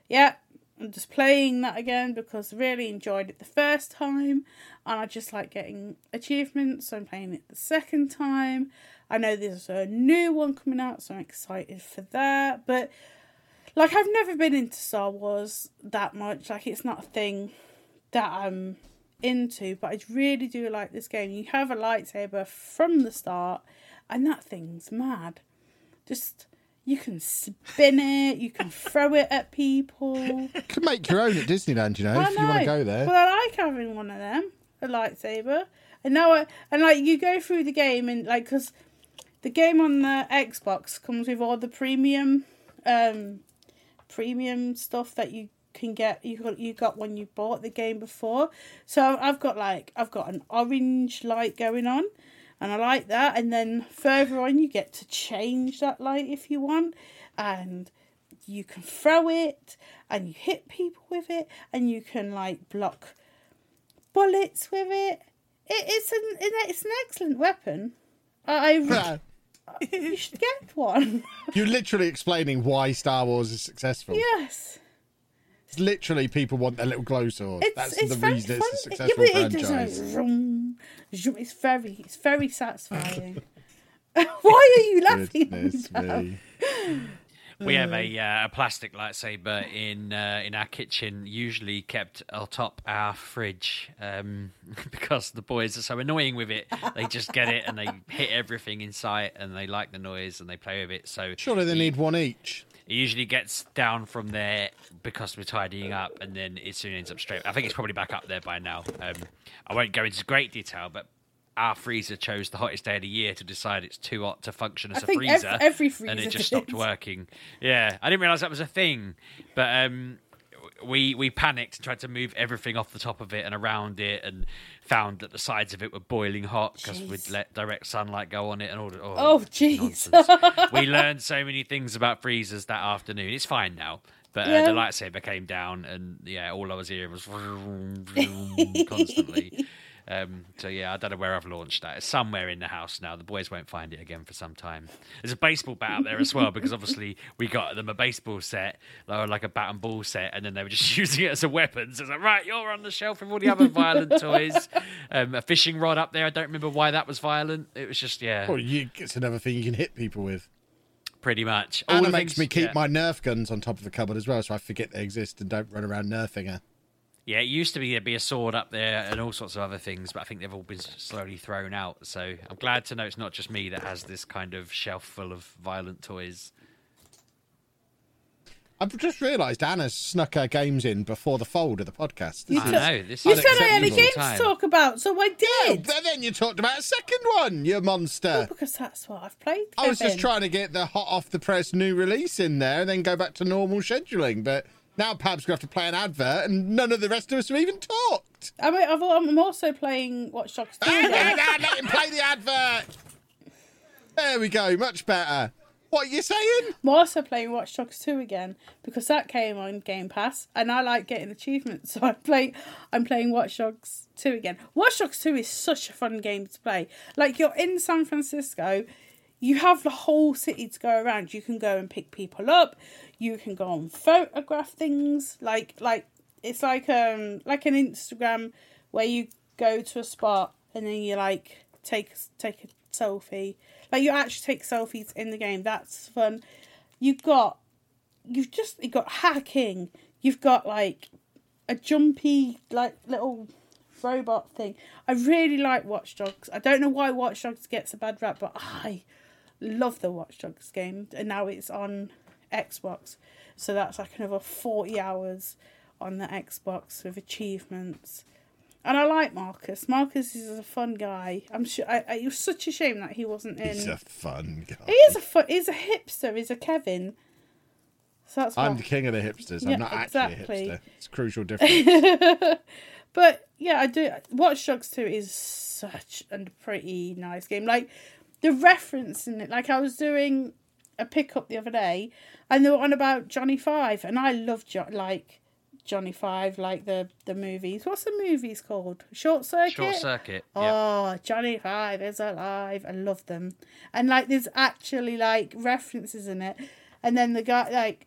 Yeah, I'm just playing that again because really enjoyed it the first time, and I just like getting achievements. So I'm playing it the second time. I know there's a new one coming out, so I'm excited for that. But like, I've never been into Star Wars that much. Like, it's not a thing that I'm into, but I really do like this game. You have a lightsaber from the start, and that thing's mad. Just you can spin it, you can throw it at people. <laughs> You can make your own at Disneyland, you know, I if you want to go there. Well, I like having one of them, a lightsaber. And now, I, and like you go through the game and like because the game on the Xbox comes with all the premium, um, premium stuff that you can get. You got you got when you bought the game before. So I've got like I've got an orange light going on. And I like that. And then further on, you get to change that light if you want. And you can throw it and you hit people with it and you can like block bullets with it. it it's an it's an excellent weapon. I, I <laughs> you should get one. <laughs> You're literally explaining why Star Wars is successful. yes, It's literally people want their little glow sword. it's That's it's the very reason fun. it's a successful it franchise. like zoom, zoom. It's very it's very satisfying. <laughs> <laughs> Why are you laughing? We have a, uh, a plastic lightsaber in uh, in our kitchen, usually kept atop our fridge, um, <laughs> because the boys are so annoying with it. They just get it and they hit everything in sight, and they like the noise and they play with it. So Surely they need one each. It usually gets down from there because we're tidying up, and then it soon ends up straight. I think it's probably back up there by now. Um, I won't go into great detail, but our freezer chose the hottest day of the year to decide it's too hot to function as I a freezer, ev- every and it just stopped working. Yeah, I didn't realize that was a thing, but um, we we panicked and tried to move everything off the top of it and around it, and found that the sides of it were boiling hot because we'd let direct sunlight go on it and all. The, Oh, jeez. <laughs> we learned so many things about freezers that afternoon. It's fine now. But uh, Yeah. the lightsaber came down, and yeah, all I was hearing was vroom, vroom, constantly. <laughs> Um, so yeah, I don't know where I've launched that. It's somewhere in the house now. The boys won't find it again for some time. There's a baseball bat out there as well because obviously we got them a baseball set, like a bat and ball set, and then they were just <laughs> using it as a weapon. So it's like, right, you're on the shelf with all the other violent toys. Um, a fishing rod up there. I don't remember why that was violent. It was just yeah, Well, you, it's another thing you can hit people with. pretty much. All And it makes things- me keep yeah. my Nerf guns on top of the cupboard as well, so I forget they exist and don't run around nerfing her. Yeah, it used to be there'd be a sword up there and all sorts of other things, but I think they've all been slowly thrown out. So I'm glad to know it's not just me that has this kind of shelf full of violent toys. I've just realised Anna's snuck her games in before the fold of the podcast. This You I said- know this You is said I had a unacceptable game to talk about, so I Yeah, did. but then you talked about a second one, you monster. because that's what I've played. I was just trying to get the hot off the press new release in there and then go back to normal scheduling. But now Pab's going to have to play an advert and none of the rest of us have even talked. I mean, I've, I'm also playing Watch Dogs 2 Ah, again. ah, ah, Let him play the advert. There we go, much better. What are you saying? I'm also playing Watch Dogs 2 again because that came on Game Pass and I like getting achievements. <laughs> So I'm playing I'm playing Watch Dogs 2 again. Watch Dogs 2 is such a fun game to play. Like you're in San Francisco, you have the whole city to go around. You can go and pick people up, you can go and photograph things. Like like it's like um like an Instagram where you go to a spot and then you like take take a selfie. Like you actually take selfies in the game. That's fun. You've got you've just you've got hacking. You've got like a jumpy like little robot thing. I really like Watch Dogs. I don't know why Watch Dogs gets a bad rap, but I love the Watch Dogs game, and now it's on Xbox. So that's like another forty hours on the Xbox with achievements. And I like Marcus. Marcus is a fun guy. I'm sure. I, I, it was such a shame that he wasn't in. He's a fun guy. He is a fun. He's a hipster. He's a Kevin. So that's I'm the king of the hipsters. Yeah, I'm not actually exactly. a hipster. It's a crucial <laughs> difference. But yeah, I do. Watch Dogs 2 is such a pretty nice game. Like the reference in it. Like I was doing a pickup the other day, and they were on about Johnny Five, and I love jo- like Johnny Five, like the the movies. What's the movies called? Short Circuit. Short circuit. Yeah. Oh, Johnny Five is alive. I love them. And like there's actually like references in it. And then the guy like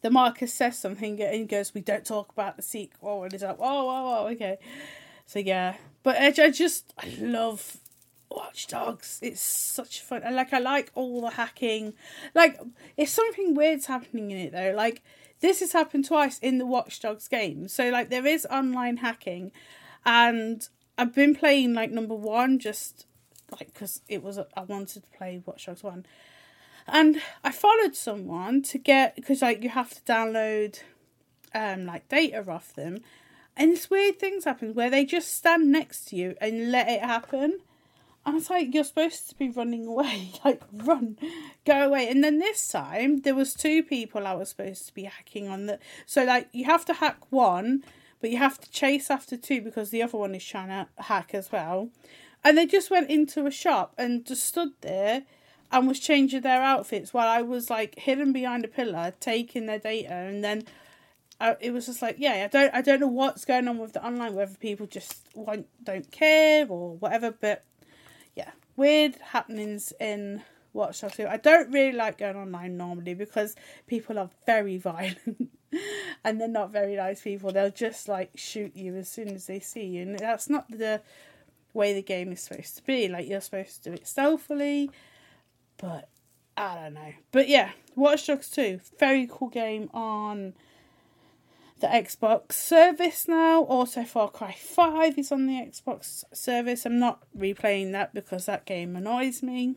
the Marcus says something and he goes, We don't talk about the sequel and he's like, Whoa, whoa, whoa, okay. So yeah. But I, I just I love Watch Dogs. It's such fun. And like I like all the hacking. Like if something weird's happening in it though, like this has happened twice in the Watch Dogs game. So like there is online hacking, and I've been playing like number one just like because it was I wanted to play Watch Dogs one, and I followed someone to get because like you have to download um like data off them, and this weird things happen where they just stand next to you and let it happen. And it's like you're supposed to be running away, <laughs> like run, go away. And then this time there was two people I was supposed to be hacking on that. So like you have to hack one, but you have to chase after two because the other one is trying to hack as well. And they just went into a shop and just stood there and was changing their outfits while I was like hidden behind a pillar, taking their data, and then I, it was just like, yeah, I don't, I don't know what's going on with the online, whether people just want, don't care or whatever, but weird happenings in Watch Dogs 2. I don't really like going online normally because people are very <laughs> violent and they're not very nice people. They'll just like shoot you as soon as they see you, and that's not the way the game is supposed to be. Like you're supposed to do it stealthily, but I don't know. But yeah, Watch Dogs 2, very cool game on the Xbox service now. Also, Far Cry 5 is on the Xbox service. I'm not replaying that because that game annoys me.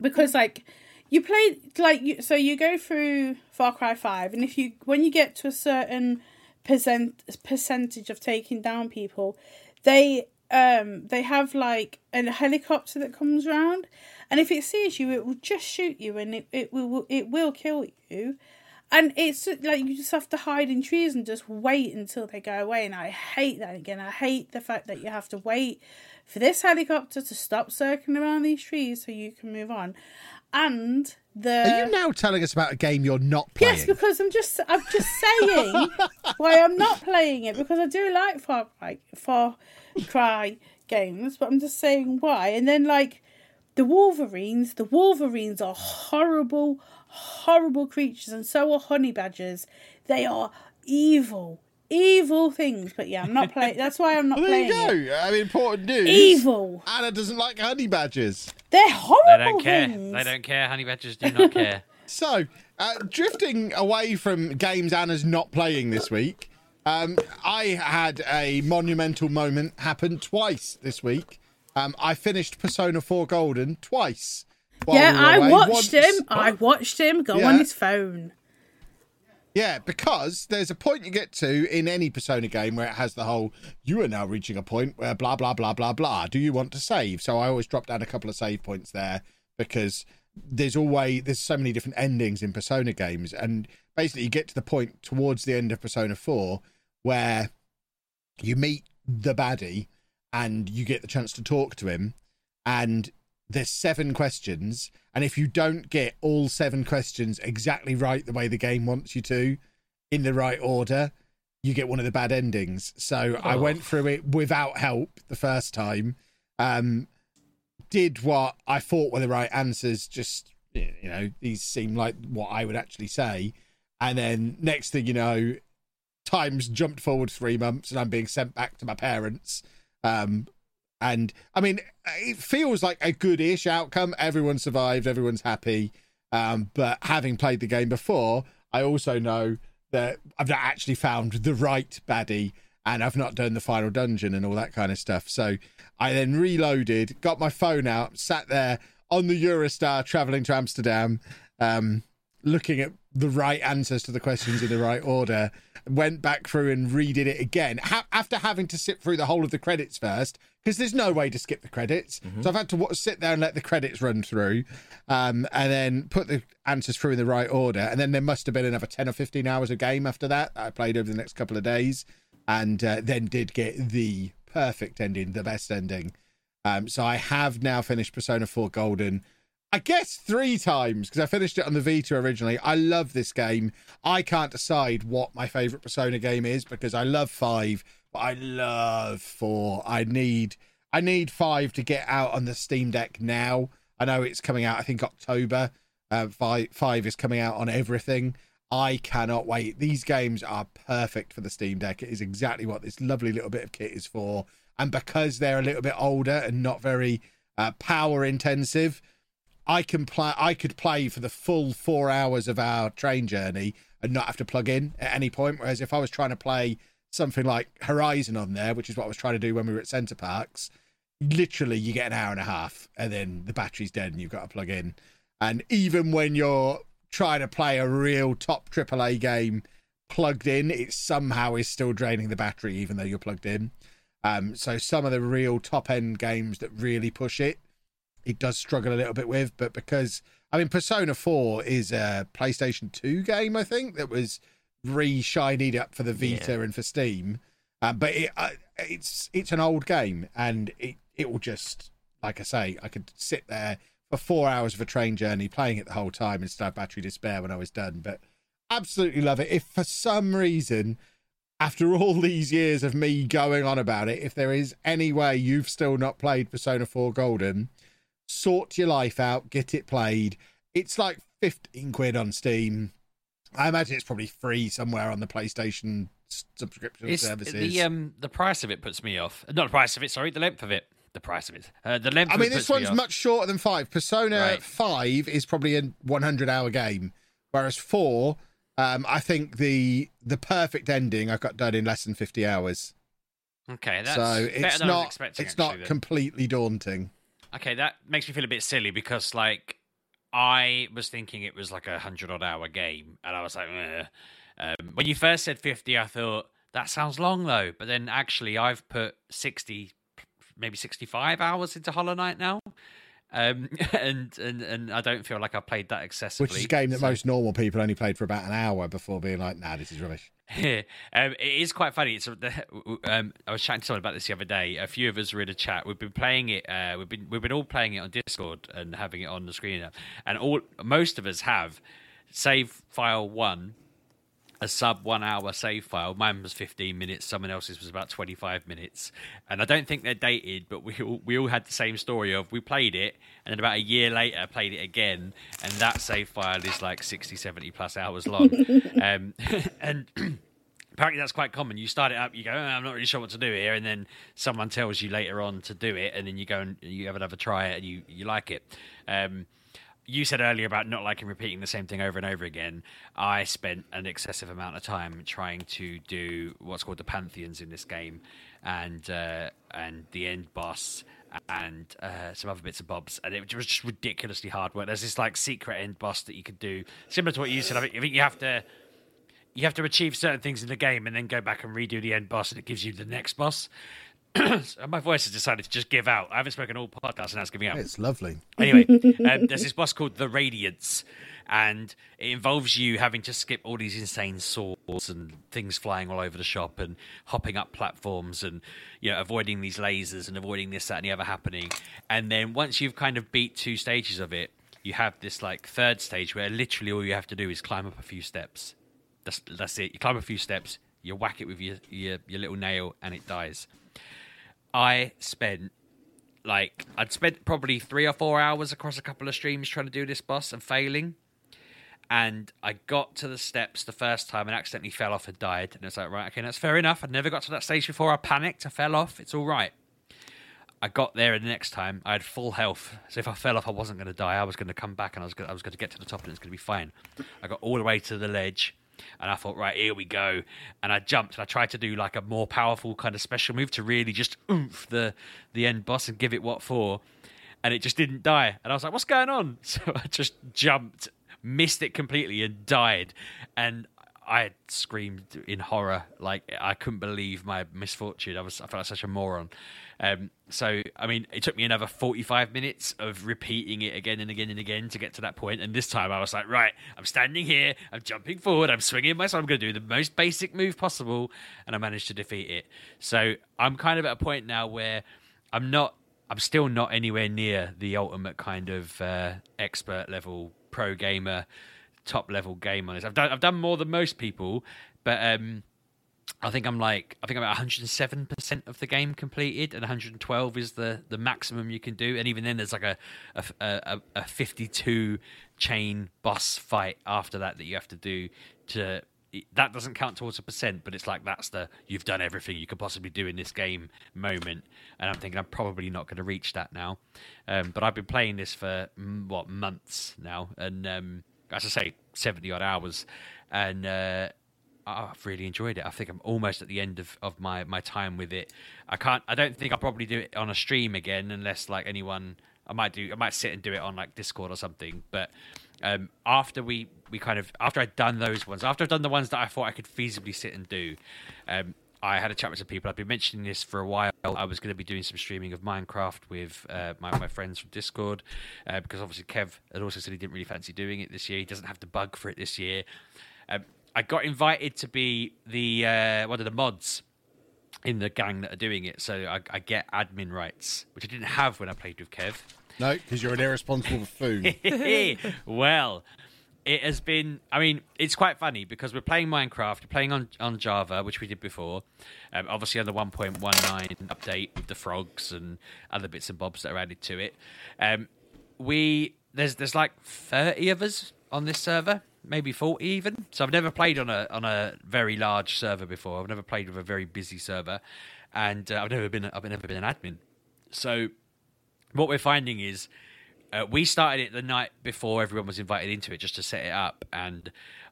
Because, like, you play, like, you, so you go through Far Cry 5, and if you, when you get to a certain percent percentage of taking down people, they um they have like a helicopter that comes around and if it sees you it will just shoot you and it, it will it will kill you and it's like you just have to hide in trees and just wait until they go away and i hate that again i hate the fact that you have to wait for this helicopter to stop circling around these trees so you can move on and the Are you now telling us about a game you're not playing? Yes, because I'm just I'm just saying <laughs> why I'm not playing it because I do like Far Cry Far Cry games, but I'm just saying why. And then like the Wolverines, the Wolverines are horrible, horrible creatures, and so are honey badgers. They are evil, evil things. But yeah, I'm not playing. <laughs> That's why I'm not Well, there playing you it. go. I mean, important news. Evil. Anna doesn't like honey badgers. They're horrible. They don't care. things. They don't care. Honey badgers do not care. <laughs> So, uh, drifting away from games Anna's not playing this week, um, I had a monumental moment happen twice this week. Um, I finished Persona 4 Golden twice. Yeah, I watched Once- him. I watched him go Yeah. on his phone. Yeah, because there's a point you get to in any Persona game where it has the whole you are now reaching a point where blah blah blah blah blah. Do you want to save? So I always drop down a couple of save points there because there's always there's so many different endings in Persona games, and basically you get to the point towards the end of Persona Four where you meet the baddie and you get the chance to talk to him, and there's seven questions, and if you don't get all seven questions exactly right the way the game wants you to, in the right order, you get one of the bad endings. So I Oh. went through it without help the first time. Um, did what I thought were the right answers. Just you know, these seem like what I would actually say. And then next thing you know, time's jumped forward three months, and I'm being sent back to my parents. Um, and I mean, it feels like a good-ish outcome. Everyone survived. Everyone's happy. Um, but having played the game before, I also know that I've not actually found the right baddie and I've not done the final dungeon and all that kind of stuff. So I then reloaded, got my phone out, sat there on the Eurostar traveling to Amsterdam, um, looking at the right answers to the questions in the right order, went back through and redid it again ha- after having to sit through the whole of the credits first because there's no way to skip the credits. So I've had to sit there and let the credits run through, um, and then put the answers through in the right order. And then there must have been another ten or fifteen hours of game after that, that I played over the next couple of days, and uh, then did get the perfect ending, the best ending. Um, so I have now finished Persona 4 Golden. I guess three times because I finished it on the Vita originally. I love this game. I can't decide what my favorite Persona game is because I love five, but I love four. I need I need five to get out on the Steam Deck now. I know it's coming out. I think October. Uh, five five is coming out on everything. I cannot wait. These games are perfect for the Steam Deck. It is exactly what this lovely little bit of kit is for. and because they're a little bit older and not very uh, power intensive, I can play. I could play for the full four hours of our train journey and not have to plug in at any point. Whereas if I was trying to play something like Horizon on there, which is what I was trying to do when we were at Center Parcs, literally you get an hour and a half and then the battery's dead and you've got to plug in. And even when you're trying to play a real top AAA game plugged in, it somehow is still draining the battery, even though you're plugged in. Um, so some of the real top end games that really push it, it does struggle a little bit with. But because I mean, Persona Four is a PlayStation Two game, I think that was re-shinied up for the Vita Yeah. and for Steam. Um, but it, uh, it's it's an old game, and it it will just like I say, I could sit there for four hours of a train journey playing it the whole time and still have battery despair when I was done. But absolutely love it. If for some reason, after <laughs> all these years of me going on about it, if there is any way you've still not played Persona 4 Golden, sort your life out, get it played. It's like 15 quid on Steam. I imagine it's probably free somewhere on the PlayStation subscription It's, services. the um the price of it puts me off. Not the price of it, sorry, the length of it. The price of it. Uh, the length. I of mean, it this one's much shorter than five. Persona Right. 5 is probably a 100 hour game, whereas 4, um, I think the the perfect ending I got done in less than 50 hours. Okay, that's so better it's than I was not expecting. it's actually, not then. completely daunting. Okay, that makes me feel a bit silly because like I was thinking it was like a hundred odd hour game, and I was like, um, when you first said fifty, I thought that sounds long though. But then actually, I've put sixty, maybe sixty-five hours into Hollow Knight now, um, <laughs> and and and I don't feel like I played that excessively. Which is a game that so- most normal people only played for about an hour before being like, nah, this is rubbish. <laughs> um, it is quite funny. It's <laughs> um, I was chatting to someone about this the other day. A few of us were in a chat. We've been playing it. Uh, we've been we've been all playing it on Discord and having it on the screen, and all most of us have save file one, a sub one hour save file. Mine was fifteen minutes. Someone else's was about twenty five minutes, and I don't think they're dated. But we all, we all had the same story of we played it, and then about a year later played it again, and that save file is like 60, 70 plus hours long, <laughs> um, <laughs> and. <clears throat> apparently that's quite common. You start it up, you go, "Oh, I'm not really sure what to do here, and then someone tells you later on to do it, and then you go and you have another try it, and you you like it. Um, you said earlier about not liking repeating the same thing over and over again. I spent an excessive amount of time trying to do what's called the pantheons in this game, and uh, and the end boss. And uh, some other bits and bobs, and it was just ridiculously hard work. There's this like secret end boss that you could do, similar to what you said. I think you have to you have to achieve certain things in the game and then go back and redo the end boss and it gives you the next boss. <coughs> My voice has decided to just give out. I haven't spoken all podcast and that's giving out. It's lovely. Anyway, <laughs> um, there's this boss called the Radiance, and it involves you having to skip all these insane swords and things flying all over the shop and hopping up platforms and you know avoiding these lasers and avoiding this, that, and the other happening. And then once you've kind of beat two stages of it, you have this like third stage where literally all you have to do is climb up a few steps. That's that's it. You climb a few steps, you whack it with your your, your little nail, and it dies. I spent like I'd spent probably three or four hours across a couple of streams trying to do this boss and failing. And I got to the steps the first time and accidentally fell off and died. And it's like, right, okay, that's fair enough. I'd never got to that stage before. I panicked. I fell off. It's all right. I got there, and the next time I had full health. So if I fell off, I wasn't going to die. I was going to come back, and I was going I was going to get to the top, and it's going to be fine. I got all the way to the ledge, and I thought, right, here we go. And I jumped, and I tried to do like a more powerful kind of special move to really just oomph the the end boss and give it what for. And it just didn't die. And I was like, what's going on? <laughs> So I just jumped, missed it completely, and died. And I screamed in horror, like I couldn't believe my misfortune. I was, I felt like such a moron. Um, so, I mean, it took me another forty-five minutes of repeating it again and again and again to get to that point. And this time, I was like, right, I'm standing here, I'm jumping forward, I'm swinging my sword, I'm going to do the most basic move possible, and I managed to defeat it. So, I'm kind of at a point now where I'm not, I'm still not anywhere near the ultimate kind of uh, expert level pro gamer top level game on this. I've done I've done more than most people, but um, I think I'm like I think I'm at 107 percent of the game completed, and 112 is the the maximum you can do. And even then, there's like a a, a, a 52 chain boss fight after that that you have to do to that doesn't count towards a percent, but it's like that's the you've done everything you could possibly do in this game moment. And I'm thinking I'm probably not going to reach that now. Um, but I've been playing this for mm, what months now, and um, as I say, seventy odd hours, and. Uh, I've really enjoyed it. I think I'm almost at the end of, of my, my time with it. I can't. I don't think I'll probably do it on a stream again unless like anyone. I might do. I might sit and do it on like Discord or something. But um, after we we kind of after I'd done those ones, after I'd done the ones that I thought I could feasibly sit and do, um, I had a chat with some people. I've been mentioning this for a while. I was going to be doing some streaming of Minecraft with uh, my, my friends from Discord uh, because obviously Kev had also said he didn't really fancy doing it this year. He doesn't have the bug for it this year. Um, I got invited to be the uh, one of the mods in the gang that are doing it, so I, I get admin rights, which I didn't have when I played with Kev. No, because you're an irresponsible buffoon. <laughs> well, it has been. I mean, it's quite funny because we're playing Minecraft, we're playing on on Java, which we did before. Um, obviously, on the 1.19 update with the frogs and other bits and bobs that are added to it. Um, we there's there's like 30 of us on this server, maybe 40 even. So I've never played on a on a very large server before. I've never played with a very busy server, and uh, I've never been I've never been an admin. So what we're finding is uh, we started it the night before everyone was invited into it just to set it up and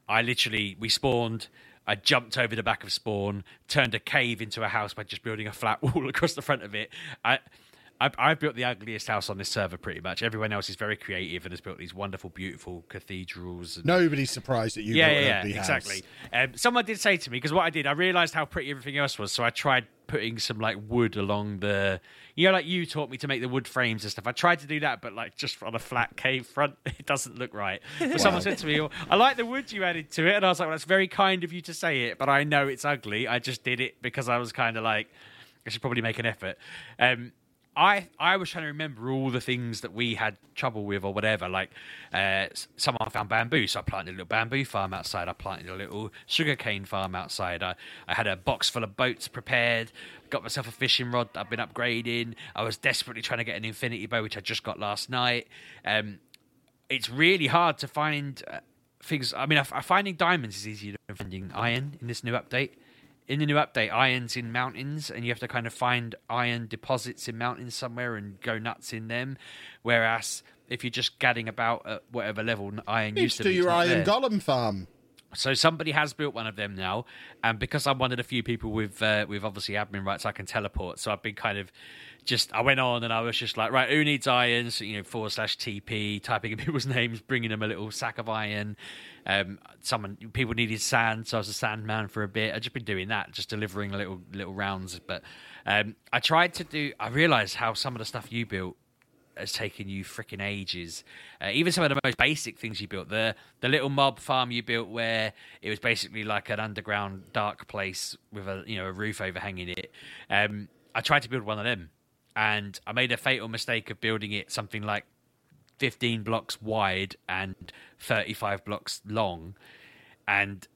i literally we spawned i jumped over the back of spawn turned a cave into a house by just building a flat <laughs> wall across the front of it i I've, I've built the ugliest house on this server pretty much. Everyone else is very creative and has built these wonderful, beautiful cathedrals. And... Nobody's surprised that you yeah, built yeah, an yeah, ugly house. exactly. Um, someone did say to me because what I did, I realised how pretty everything else was, so I tried putting some like wood along the, you know, like you taught me to make the wood frames and stuff. I tried to do that, but like just on a flat cave front, <laughs> it doesn't look right. <laughs> But someone said to me, oh, "I like the wood you added to it," and I was like, "Well, that's very kind of you to say it, but I know it's ugly. I just did it because I was kind of like." I should probably make an effort. Um, I I was trying to remember all the things that we had trouble with or whatever. Like uh, someone found bamboo, so I planted a little bamboo farm outside. I planted a little sugarcane farm outside. I, I had a box full of boats prepared. Got myself a fishing rod that I've been upgrading. I was desperately trying to get an infinity bow, which I just got last night. Um, it's really hard to find uh, things. I mean, I, finding diamonds is easier than finding iron in this new update in the new update, iron's in mountains, and you have to kind of find iron deposits in mountains somewhere and go nuts in them. Whereas if you're just gadding about at whatever level iron You used to do your iron there. golem farm. So somebody has built one of them now, and because I'm one of the few people with uh, with obviously admin rights, I can teleport. So I've been kind of just I went on and I was just like, right, who needs iron? So, you know, forward slash TP, typing in <laughs> people's names, bringing them a little sack of iron. Um, someone people needed sand, so I was a sand man for a bit. I've just been doing that, just delivering little little rounds. But um, I tried to do. I realised how some of the stuff you built has taken you freaking ages. Uh, even some of the most basic things you built, the the little mob farm you built, where it was basically like an underground dark place with a you know a roof overhanging it. Um, I tried to build one of them, and I made a fatal mistake of building it something like 15 blocks wide and 35 blocks long, and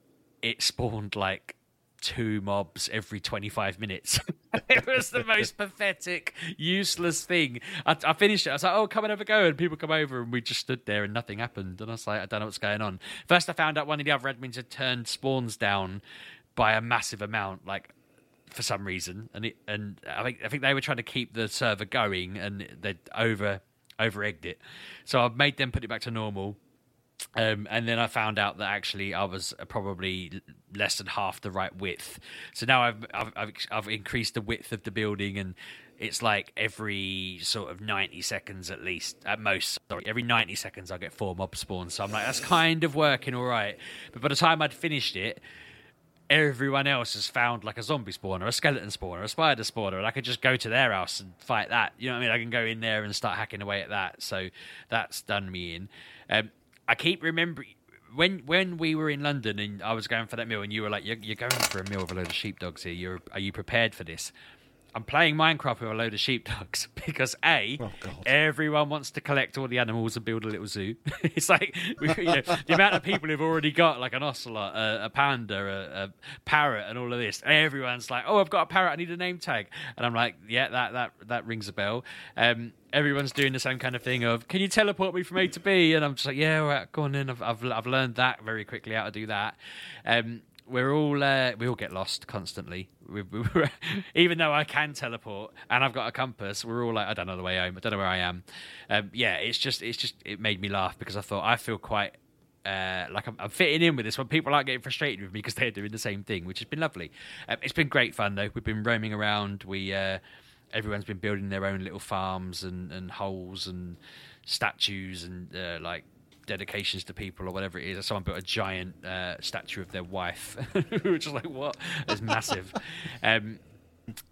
it spawned like two mobs every 25 minutes. <laughs> it was the most <laughs> pathetic, useless thing. I, I finished it. I was like, oh, come and have a go. And people come over, and we just stood there, and nothing happened. And I was like, I don't know what's going on. First, I found out one of the other admins had turned spawns down by a massive amount, like for some reason, and it, and I think I think they were trying to keep the server going, and they over over egged it. So I made them put it back to normal. Um, and then I found out that actually I was probably less than half the right width. So now I've, I've I've I've increased the width of the building, and it's like every sort of ninety seconds at least, at most. Sorry, every ninety seconds I get four mob spawns. So I'm like, that's kind of working all right. But by the time I'd finished it, everyone else has found like a zombie spawner, a skeleton spawner, a spider spawner, and I could just go to their house and fight that. You know what I mean? I can go in there and start hacking away at that. So that's done me in. Um, I keep remembering when when we were in London and I was going for that meal, and you were like, "You're, you're going for a meal with a load of sheepdogs here. You're, are you prepared for this?" I'm playing Minecraft with a load of sheepdogs <laughs> because a Oh, everyone wants to collect all the animals and build a little zoo. <laughs> it's like <laughs> you know, the amount of people who've already got like an ocelot, a, a panda, a, a parrot, and all of this. Everyone's like, "Oh, I've got a parrot. I need a name tag," and I'm like, "Yeah, that that that rings a bell." Um, everyone's doing the same kind of thing of, "Can you teleport me from A to B?" And I'm just like, "Yeah, all right, go on in." I've I've, I've learned that very quickly how to do that. Um, we're all uh, we all get lost constantly. We, we, <laughs> even though I can teleport and I've got a compass, we're all like, I don't know the way home. I don't know where I am. Um, yeah, it's just it's just it made me laugh because I thought I feel quite uh, like I'm, I'm, fitting in with this when people aren't getting frustrated with me because they're doing the same thing, which has been lovely. Um, it's been great fun though. We've been roaming around. We uh, everyone's been building their own little farms and, and holes and statues and uh, like dedications to people or whatever it is. Someone built a giant uh, statue of their wife, <laughs> which is like what? It's massive. <laughs> um,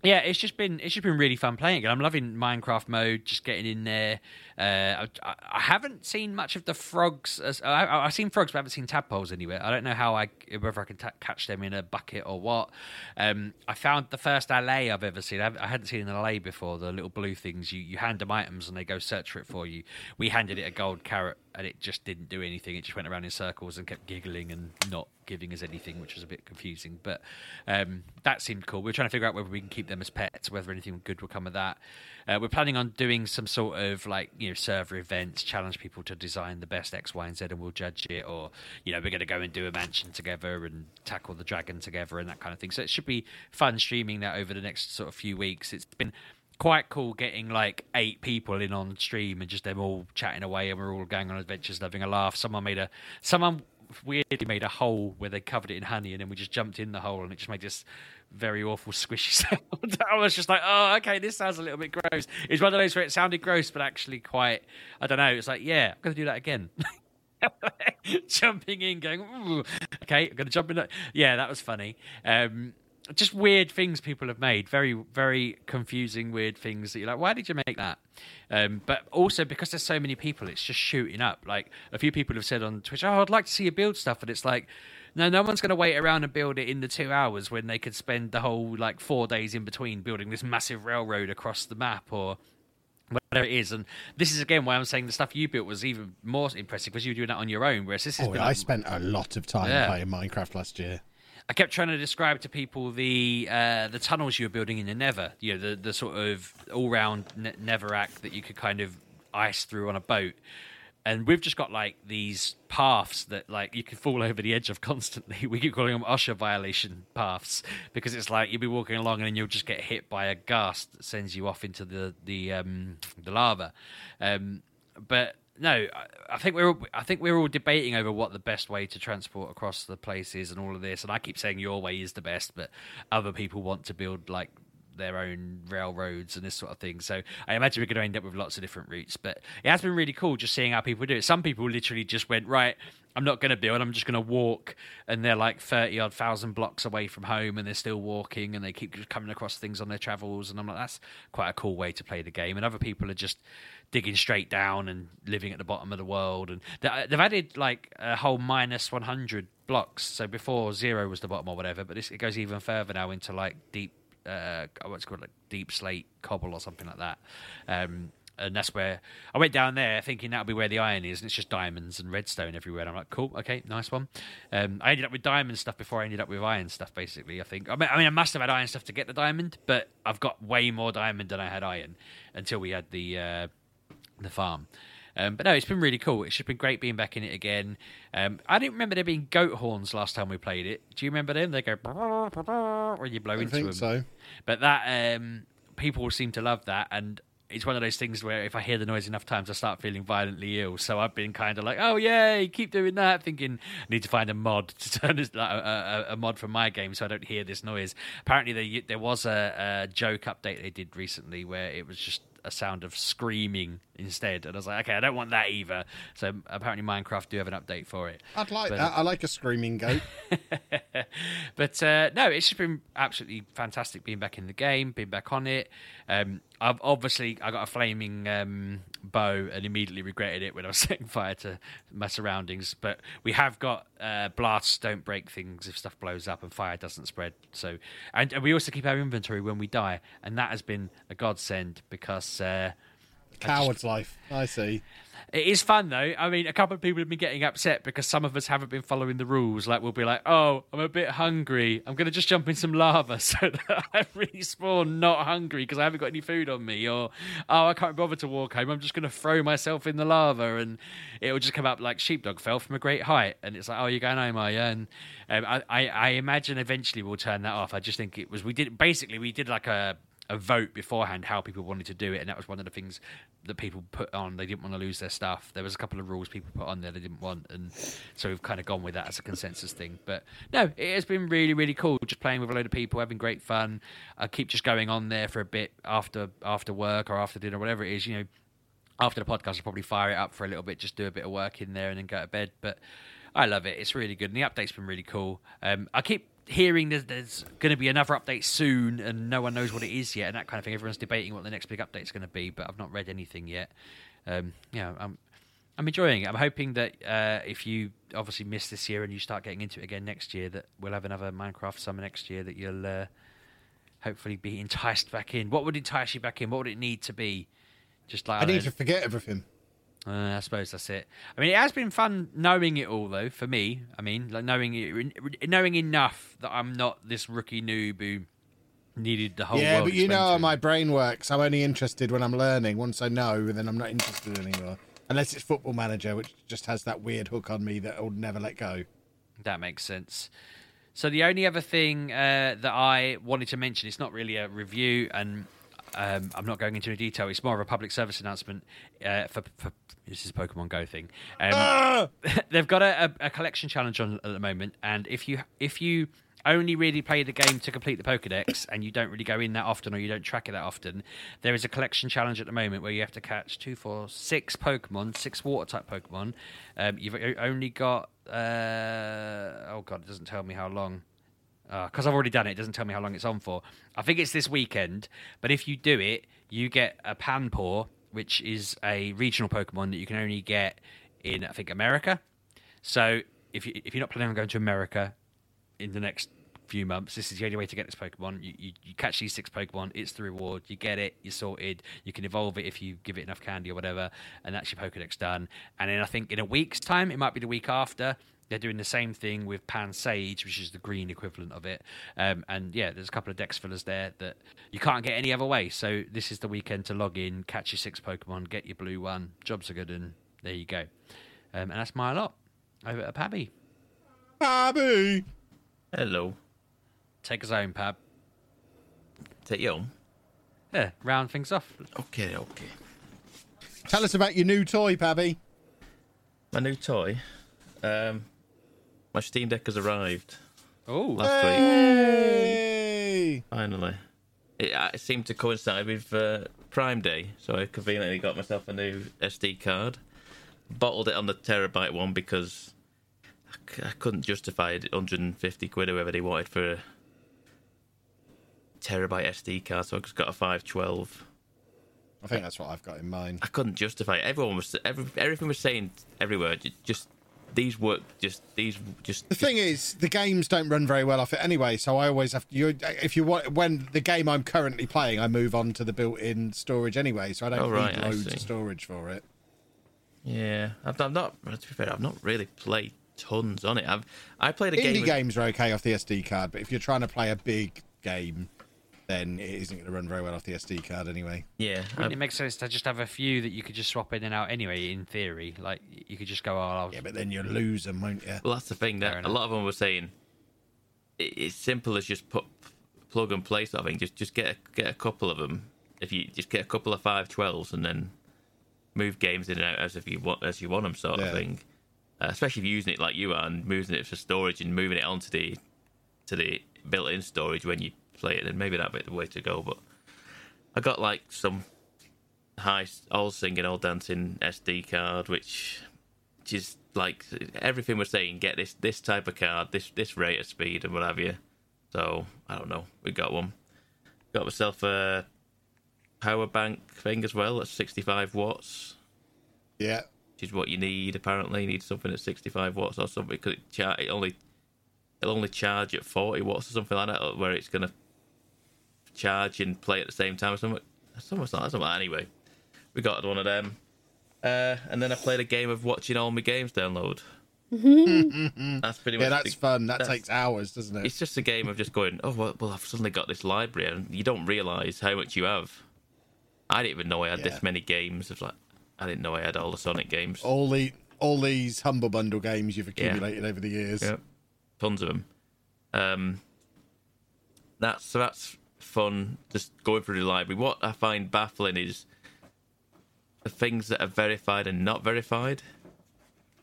yeah, it's just been it's just been really fun playing it. I'm loving Minecraft mode, just getting in there. Uh, I, I, haven't seen much of the frogs. As, I, have seen frogs, but I haven't seen tadpoles anywhere. I don't know how I whether I can t- catch them in a bucket or what. Um, I found the first allay I've ever seen. I, hadn't seen an allay before. The little blue things you you hand them items and they go search for it for you. We handed it a gold carrot and it just didn't do anything. It just went around in circles and kept giggling and not giving us anything, which was a bit confusing. But um, that seemed cool. We are trying to figure out whether we can keep them as pets, whether anything good will come of that. Uh, we're planning on doing some sort of like you know server events, challenge people to design the best X, Y, and Z, and we'll judge it. Or you know we're going to go and do a mansion together and tackle the dragon together and that kind of thing. So it should be fun streaming that over the next sort of few weeks. It's been quite cool getting like eight people in on stream and just them all chatting away and we're all going on adventures having a laugh. Someone made a someone weirdly made a hole where they covered it in honey and then we just jumped in the hole and it just made this very awful squishy <laughs> sound. I was just like oh okay this sounds a little bit gross. It's one of those where it sounded gross but actually quite i don't know it's like yeah i'm gonna do that again. <laughs> Jumping in going okay i'm gonna jump in that. yeah that was funny. Um, just weird things people have made. Very, very confusing, weird things that you're like, why did you make that? Um, but also because there's so many people, it's just shooting up. Like a few people have said on Twitch, "Oh, I'd like to see you build stuff," and it's like, no, no one's going to wait around and build it in the two hours when they could spend the whole like four days in between building this massive railroad across the map or whatever it is. And this is again why I'm saying the stuff you built was even more impressive because you were doing that on your own. Whereas this is, oh, I spent a lot of time yeah. playing Minecraft last year. I kept trying to describe to people the uh, the tunnels you were building in the Nether, You know, the the sort of all round ne- Netherrack that you could kind of ice through on a boat. And we've just got like these paths that like you can fall <laughs> over the edge of constantly. We keep calling them usher violation paths because it's like you'll be walking along and then you'll just get hit by a Ghast that sends you off into the the um, the lava. Um, but no, I think we're all, I think we're all debating over what the best way to transport across the place is and all of this. And I keep saying your way is the best, but other people want to build like their own railroads and this sort of thing. So I imagine we're going to end up with lots of different routes. But it has been really cool just seeing how people do it. Some people literally just went right. I'm not going to build. I'm just going to walk, and they're like thirty odd thousand blocks away from home, and they're still walking, and they keep coming across things on their travels. And I'm like, that's quite a cool way to play the game. And other people are just digging straight down and living at the bottom of the world. And they've added like a whole minus 100 blocks. So before zero was the bottom or whatever, but this, it goes even further now into like deep, uh, what's called like deepslate cobble or something like that. Um, and that's where I went down there thinking that'll be where the iron is, and it's just diamonds and redstone everywhere. And I'm like, cool, okay, nice one. Um, I ended up with diamond stuff before I ended up with iron stuff. Basically, I think. I mean, I mean, I must have had iron stuff to get the diamond, but I've got way more diamond than I had iron until we had the uh, the farm. Um, but no, it's been really cool. It's just been great being back in it again. Um, I didn't remember there being goat horns last time we played it. Do you remember them? They go when you blow I into think them. So, but that um, people seem to love that, and it's one of those things where if I hear the noise enough times, I start feeling violently ill. So I've been kind of like, oh yay, keep doing that, thinking I need to find a mod to <laughs> turn this, like, a, a, a, mod from my game so I don't hear this noise. Apparently, there, there was a, a joke update they did recently where it was just a sound of screaming instead. And I was like, okay, I don't want that either. So apparently, Minecraft do have an update for it. I'd like but, that. I like a screaming goat. <laughs> <laughs> but uh, no, it's just been absolutely fantastic being back in the game, being back on it. Um, I've obviously I got a flaming um, bow and immediately regretted it when I was <laughs> setting fire to my surroundings. But we have got uh, blasts don't break things if stuff blows up and fire doesn't spread. So and, and, we also keep our inventory when we die, and that has been a godsend because. Uh, Coward's life. I see. It is fun though. I mean, a couple of people have been getting upset because some of us haven't been following the rules. Like we'll be like, "Oh, I'm a bit hungry. I'm going to just jump in some lava <laughs> so that I respawn not hungry because I haven't got any food on me." Or, "Oh, I can't bother to walk home. I'm just going to throw myself in the lava and it will just come up like sheepdog fell from a great height." And it's like, "Oh, you're going home, are you?" And um, I, I, I imagine eventually we'll turn that off. I just think it was we did basically we did like a a vote beforehand how people wanted to do it, and that was one of the things that people put on. They didn't want to lose their stuff. There was a couple of rules people put on there they didn't want, and so we've kind of gone with that as a consensus thing. But no, it has been really, really cool. Just playing with a load of people, having great fun. I keep just going on there for a bit after after work or after dinner, whatever it is. You know, after the podcast, I'll probably fire it up for a little bit, just do a bit of work in there, and then go to bed. But I love it. It's really good, and the update's been really cool. Um, I keep hearing there's, there's going to be another update soon, and no one knows what it is yet, and that kind of thing. Everyone's debating what the next big update's going to be, but I've not read anything yet. Um, yeah, I'm I'm enjoying it. I'm hoping that uh, if you obviously miss this year and you start getting into it again next year, that we'll have another Minecraft summer next year. That you'll uh, hopefully be <laughs> enticed back in. What would entice you back in? What would it need to be? Just like I don't need know, to forget everything. Uh, I suppose that's it. I mean, it has been fun knowing it all, though. For me, I mean, like knowing it, knowing enough that I'm not this rookie noob who needed the whole. yeah, but you know how my brain works. I'm only interested when I'm learning. Once I know, then I'm not interested anymore. Unless it's Football Manager, which just has that weird hook on me that I'll never let go. That makes sense. So the only other thing uh, that I wanted to mention, it's not really a review, and um, I'm not going into any detail. It's more of a public service announcement uh, for, for this is a Pokemon Go thing. Um, <laughs> they've got a, a, a collection challenge on at the moment, and if you if you only really play the game to complete the Pokedex, and you don't really go in that often, or you don't track it that often, there is a collection challenge at the moment where you have to catch two, four, six Pokemon, six Water type Pokemon. Um, you've only got uh, oh god, it doesn't tell me how long Uh, because I've already done it. It doesn't tell me how long it's on for. I think it's this weekend, but if you do it, you get a Panpour, which is a regional Pokemon that you can only get in, I think, America. So if you if you're not planning on going to America in the next few months, this is the only way to get this Pokemon. You, you, you catch these six Pokemon, it's the reward. You get it, you're sorted. You can evolve it if you give it enough candy or whatever, and that's your Pokedex done. And then I think in a week's time, it might be the week after. They're doing the same thing with Pansage, which is the green equivalent of it. Um, and yeah, there's a couple of dex fillers there that you can't get any other way. So this is the weekend to log in, catch your six Pokemon, get your blue one. Jobs are good, and there you go. Um, and that's my lot over at Pabby. Abby! Hello. Take us home, Pab. Take you home. Yeah, round things off. Okay, okay. Tell us about your new toy, Pabby. My new toy. Um, my Steam Deck has arrived Oh, last week. Finally, it, uh, it seemed to coincide with uh, Prime Day, so I conveniently got myself a new SD card. Bottled it on the terabyte one because I, c- I couldn't justify it 150 quid or whatever they wanted for a terabyte SD card, so I just got a 512. I think that's what I've got in mind. I couldn't justify it. Everyone was every, everything was saying everywhere. ju- Just these work. Just these. Just The thing is, the games don't run very well off it anyway, so I always have to. You, if you want, when the game I'm currently playing, I move on to the built-in storage anyway, so I don't Oh, right, need loads of storage for it. yeah. I've, I've not. To be fair, I've not really played tons on it. I've I played a Indie game. games are okay off the SD card, but if you're trying to play a big game, then it isn't going to run very well off the SD card anyway. Yeah, wouldn't it make sense to just have a few that you could just swap in and out anyway? In theory, like you could just go, "Oh, I'll Yeah, but then you lose them, won't you? Well, that's the thing Fair that a lot of them were saying. It's simple as just put plug and play sort of thing. Just just get a, get a couple of them. If you just get a couple of five twelves and then move games in and out as if you want as you want them, sort Yeah. of thing. Uh, especially if you're using it like you are and moving it for storage and moving it onto the to the built-in storage when you play it, then maybe that'd be the way to go. But I got like some high all singing, all dancing SD card, which just like everything we're saying, get this this type of card, this this rate of speed and what have you. So I don't know. We got one. Got myself a power bank thing as well at 65 watts, Yeah. which is what you need. Apparently, you need something at 65 watts or something because it, char- it only it'll only charge at 40 watts or something like that, where it's gonna charge and play at the same time or something. Something like. Something. Anyway, we got one of them. Uh, and then I played a game of watching all my games download. <laughs> that's pretty much. Yeah, that's the- fun. That that's- takes hours, doesn't it? It's just a game of just going, oh well, well I've suddenly got this library, and you don't realise how much you have. I didn't even know I had Yeah. this many games. Of like, I didn't know I had all the Sonic games. All the all these humble bundle games you've accumulated over the years. Yep. Tons of them. Um, that's so that's fun. Just going through the library. What I find baffling is the things that are verified and not verified,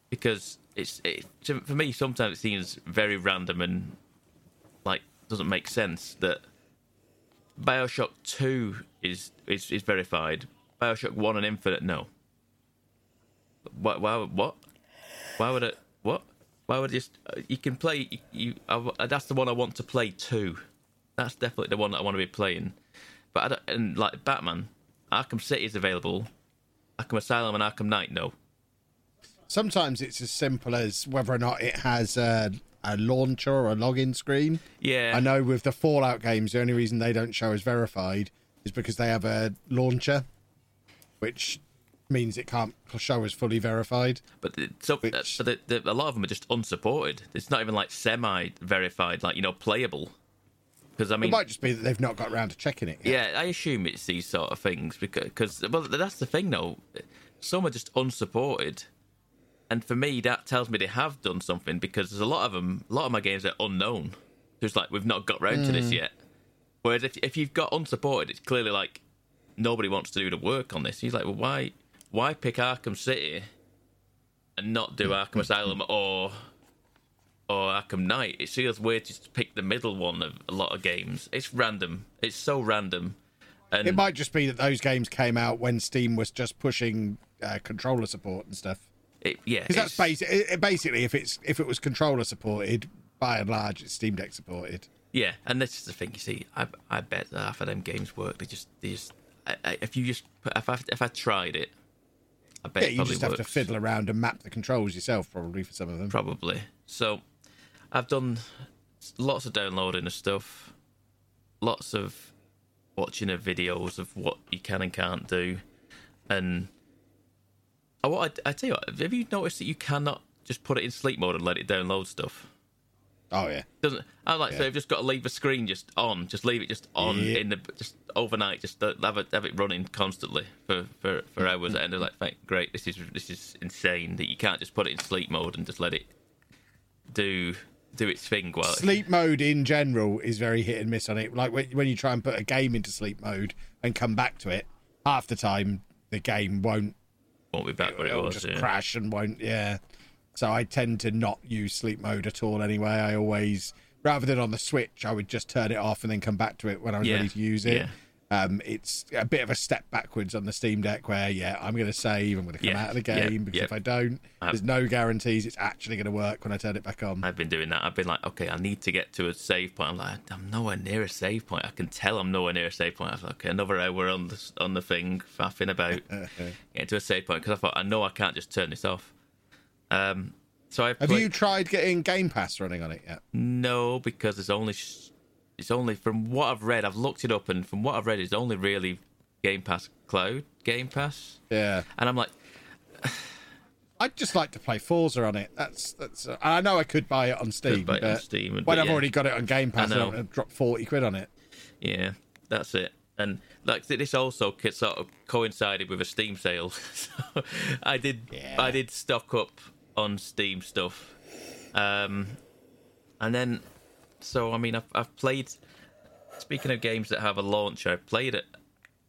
because it's it, for me sometimes it seems very random and like doesn't make sense that Bioshock Two is is, is verified. Bioshock One and Infinite, no. Why? Why? What? Why would it? What? Why would I just? uh, You can play. You. I, that's the one I want to play too. That's definitely the one that I want to be playing. But I don't, and like Batman, Arkham City is available. Arkham Asylum and Arkham Knight, no. Sometimes it's as simple as whether or not it has a, a launcher or a login screen. Yeah. I know with the Fallout games, the only reason they don't show as verified is because they have a launcher, which means it can't show as fully verified. But the, so Which- uh, but the, the, a lot of them are just unsupported. It's not even like semi-verified, like you know, playable. Because I mean, It might just be that they've not got around to checking it. Yet. Yeah, I assume it's these sort of things because, cause, well, that's the thing though. Some are just unsupported, and for me, that tells me they have done something because there's a lot of them. A lot of my games are unknown. There's like we've not got round to this hmm. yet. Whereas if if you've got unsupported, it's clearly like nobody wants to do the work on this. He's like, well, why why pick Arkham City and not do hmm. Arkham Asylum or or Arkham Knight. It feels weird just to pick the middle one of a lot of games. It's random. It's so random. And It might just be that those games came out when Steam was just pushing uh, controller support and stuff. it, yeah, Because that's basic. It, basically, if it's if it was controller supported, by and large, it's Steam Deck supported. yeah. And this is the thing. You see, I I bet that half of them games work. They just they just I, I, if you just put- if I if I tried it, I bet Yeah, you just have to fiddle around and map the controls yourself, probably for some of them. Probably. So, I've done lots of downloading of stuff, lots of watching of videos of what you can and can't do, and I what I, I tell you what, have you noticed that you cannot just put it in sleep mode and let it download stuff? Oh yeah, Doesn't I like so Yeah. I've just got to leave the screen just on, just leave it just on Yeah. in the just overnight, just have it have it running constantly for for, for hours, and they're like, "Thank- great, this is this is insane that you can't just put it in sleep mode and just let it do do its thing while sleep mode in general is very hit and miss on it. Like when, when you try and put a game into sleep mode and come back to it, half the time the game won't. won't be back where it It'll was. just yeah. crash and won't. Yeah. So I tend to not use sleep mode at all anyway. I always, rather than on the Switch, I would just turn it off and then come back to it when I was Yeah, ready to use it. yeah. Um, it's a bit of a step backwards on the Steam Deck where, yeah, I'm going to save, I'm going to come Yeah, out of the yeah, game because yeah. if I don't, I've- there's no guarantees it's actually going to work when I turn it back on. I've been doing that. I've been like, okay, I need to get to a save point. I'm like, I'm nowhere near a save point. I can tell I'm nowhere near a save point. I was like, okay, another hour on the on the thing, faffing about, <laughs> getting to a save point because I thought I know I can't just turn this off. Um, so I Have played- you tried getting Game Pass running on it yet? No, because it's only it's only from what I've read. I've looked it up, and from what I've read, it's only really Game Pass Cloud Game Pass. Yeah. And I'm like, <sighs> I'd just like to play Forza on it. That's that's. Uh, I know I could buy it on Steam, buy it on but Steam, when I've yeah. already got it on Game Pass, I, don't want to drop forty quid on it. yeah, that's it. And like this also sort of coincided with a Steam sale. <laughs> so I did Yeah. I did stock up on Steam stuff, um, and then so I mean I've I've played. Speaking of games that have a launch, I've played it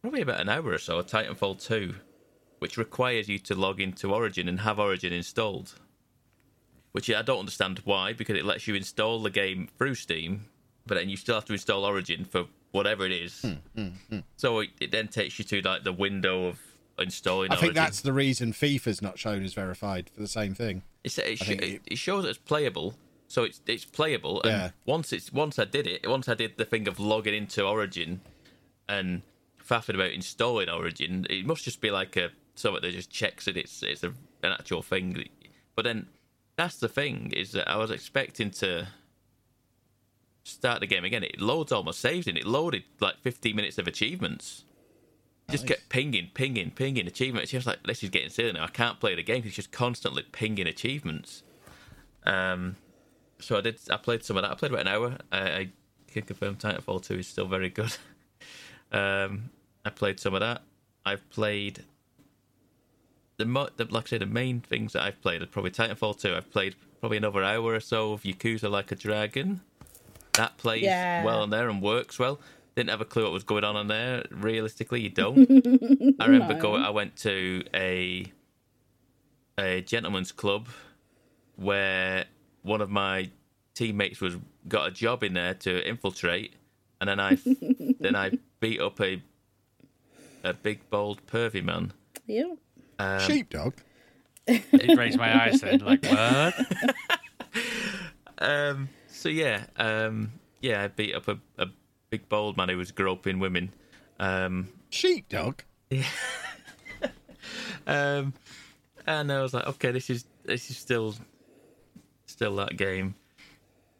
probably about an hour or so. Titanfall two, which requires you to log into Origin and have Origin installed. Which I don't understand why, because it lets you install the game through Steam, but then you still have to install Origin for whatever it is. Hmm, hmm, hmm. So it, it then takes you to like the window of installing. I think Origin. that's the reason FIFA's not shown as verified for the same thing. It's, it, sh- it, it- it shows it's playable, so it's it's playable. And Yeah. once it's once I did it, once I did the thing of logging into Origin and faffing about installing Origin, it must just be like a something that just checks that it's it's a, an actual thing. But then that's the thing is that I was expecting to start the game again. It loads almost saves in. It loaded like 15 minutes of achievements. just kept pinging, pinging, pinging achievements. She was like, "This is getting silly now. I can't play the game because it's just constantly pinging achievements." Um, so I did. I played some of that. I played about an hour. I, I can confirm Titanfall Two is still very good. <laughs> um, I played some of that. I've played the, mo- the like I say, the main things that I've played are probably Titanfall Two. I've played probably another hour or so of Yakuza Like a Dragon. That plays Yeah. well on there and works well. Didn't have a clue what was going on on there. Realistically, you don't. <laughs> I remember No. going. I went to a a gentleman's club where one of my teammates was got a job in there to infiltrate, and then I <laughs> then I beat up a a big bold pervy man. Yeah. Um, Sheepdog. It raised my eyes then, like <laughs> what? Um, so yeah, um, yeah, I beat up a, a big bold man who was groping women. Um, Sheepdog. <laughs> um, and I was like, okay, this is this is still still that game.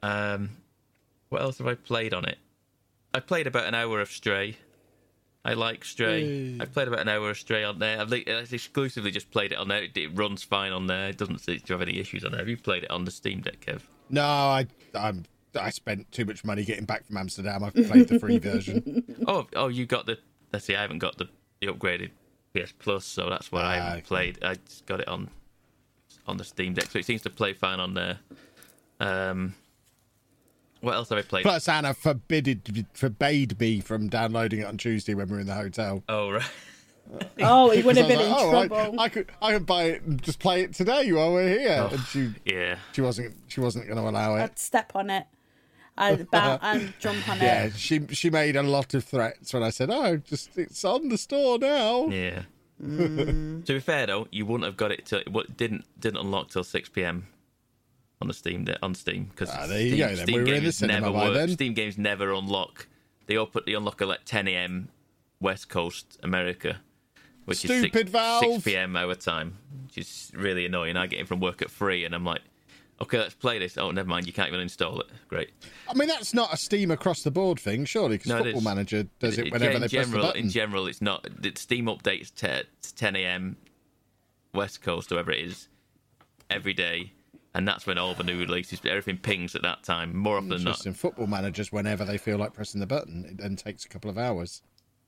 Um, what else have I played on it? I played about an hour of Stray. I like Stray. I've played about an hour of Stray on there. I've, exclusively just played it on there. It, it runs fine on there. It doesn't seem to have any issues on there. Have you played it on the Steam Deck, Kev? No, I I'm I spent too much money getting back from Amsterdam. I've played the free version. <laughs> Oh, oh, you got the. Let's see, I haven't got the, the upgraded PS Plus, so that's why I Ah, haven't played. I just got it on on the Steam Deck, so it seems to play fine on there. Um, what else have I played? Plus, Anna forbid forbade me from downloading it on Tuesday when we were in the hotel. Oh right, <laughs> Oh, he would have been I in oh, trouble. I, I could I could buy it and just play it today while we're here, Oh. and she yeah. she wasn't she wasn't going to allow it. I'd step on it. I'd bow <laughs> and jump on Yeah, it. Yeah, she she made a lot of threats when I said, "Oh, just it's on the store now." Yeah. Mm. <laughs> to be fair though, you wouldn't have got it till it didn't didn't unlock till six p.m. on the Steam on Steam because Ah, there you go then. We were in the cinema never by work. then. Steam games never unlock. They open they unlock at like ten a.m. West Coast America, which is Stupid six, Valve. six p.m. our time, which is really annoying. I get in from work at three, and I'm like, okay, let's play this. Oh, never mind, you can't even install it. Great. I mean, that's not a Steam across the board thing, surely, because No, Football. Manager does it In- whenever in they press the button. In general, it's not. The Steam updates to 10 a.m. West Coast, whoever it is, every day, and that's when all the new releases, everything pings at that time. More often than not, Interesting. Football managers, whenever they feel like pressing the button, it then takes a couple of hours.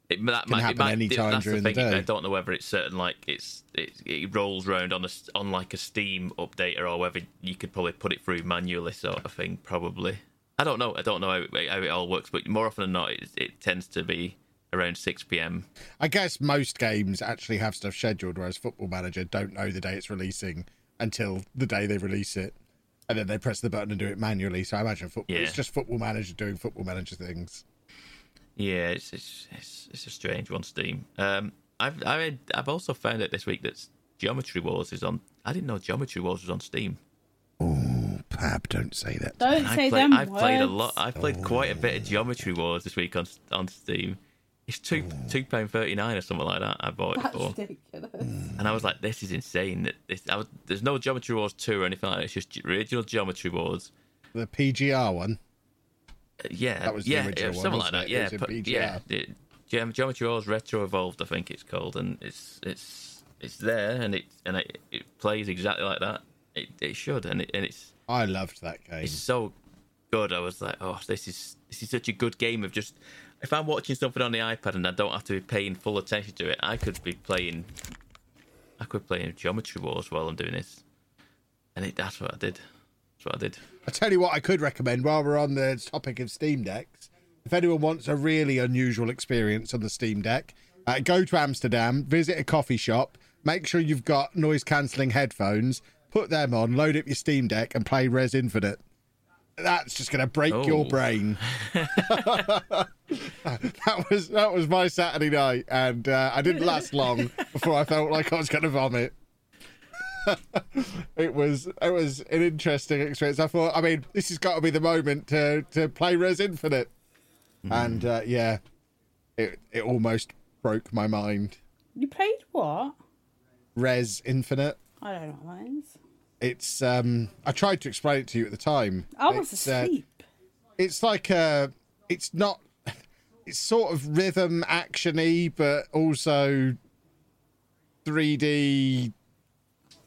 It, that can might, happen might, any time during the the day. I don't know whether it's certain like it's it, it rolls around on a on like a Steam updater or whether you could probably put it through manually, sort of thing. Probably. I don't know. I don't know how it, how it all works, but more often than not, it, it tends to be around 6 p.m. I guess most games actually have stuff scheduled, whereas Football Manager don't know the day it's releasing until the day they release it, and then they press the button and do it manually. So I imagine football, Yeah. it's just Football Manager doing Football Manager things. Yeah, it's it's it's, it's a strange one, Steam. Um, I've I read, I've also found out this week that Geometry Wars is on. I didn't know Geometry Wars was on Steam. Oh, Pab, don't say that. Don't I say play, them I've played a lot. I've played quite a bit of Geometry Wars this week on on Steam. It's two two pound thirty nine or something like that. I bought it That's for, ridiculous. and I was like, "This is insane." That this, I was, there's no Geometry Wars two or anything like that. It's just original Geometry Wars. The PGR one. Yeah, That was the yeah, original yeah, one, something like that. Yeah, was in but- yeah. It, Ge- Geometry Wars Retro Evolved, I think it's called, and it's it's it's there, and it and it, it plays exactly like that. It it should, and it and it's I loved that game. it's so good. I was like, oh, this is this is such a good game of just. If I'm watching something on the iPad and I don't have to be paying full attention to it, I could be playing. I could be playing Geometry Wars while I'm doing this, and it, that's what I did. That's what I did. I tell you what, I could recommend while we're on the topic of Steam Decks. If anyone wants a really unusual experience on the Steam Deck, uh, go to Amsterdam, visit a coffee shop, make sure you've got noise cancelling headphones, put them on, load up your Steam Deck, and play Rez Infinite. That's just going to break your Oh. brain. <laughs> <laughs> that was that was my Saturday night, and uh, I didn't last long before I felt like I was going to vomit it was it was an interesting experience. I thought, I mean, this has got to be the moment to to play Rez Infinite, and uh, yeah, it it almost broke my mind. You played what? Rez Infinite. I don't know what that is. It's um, I tried to explain it to you at the time. I was It's, uh, asleep. it's like uh it's not <laughs> it's sort of rhythm actiony, but also 3D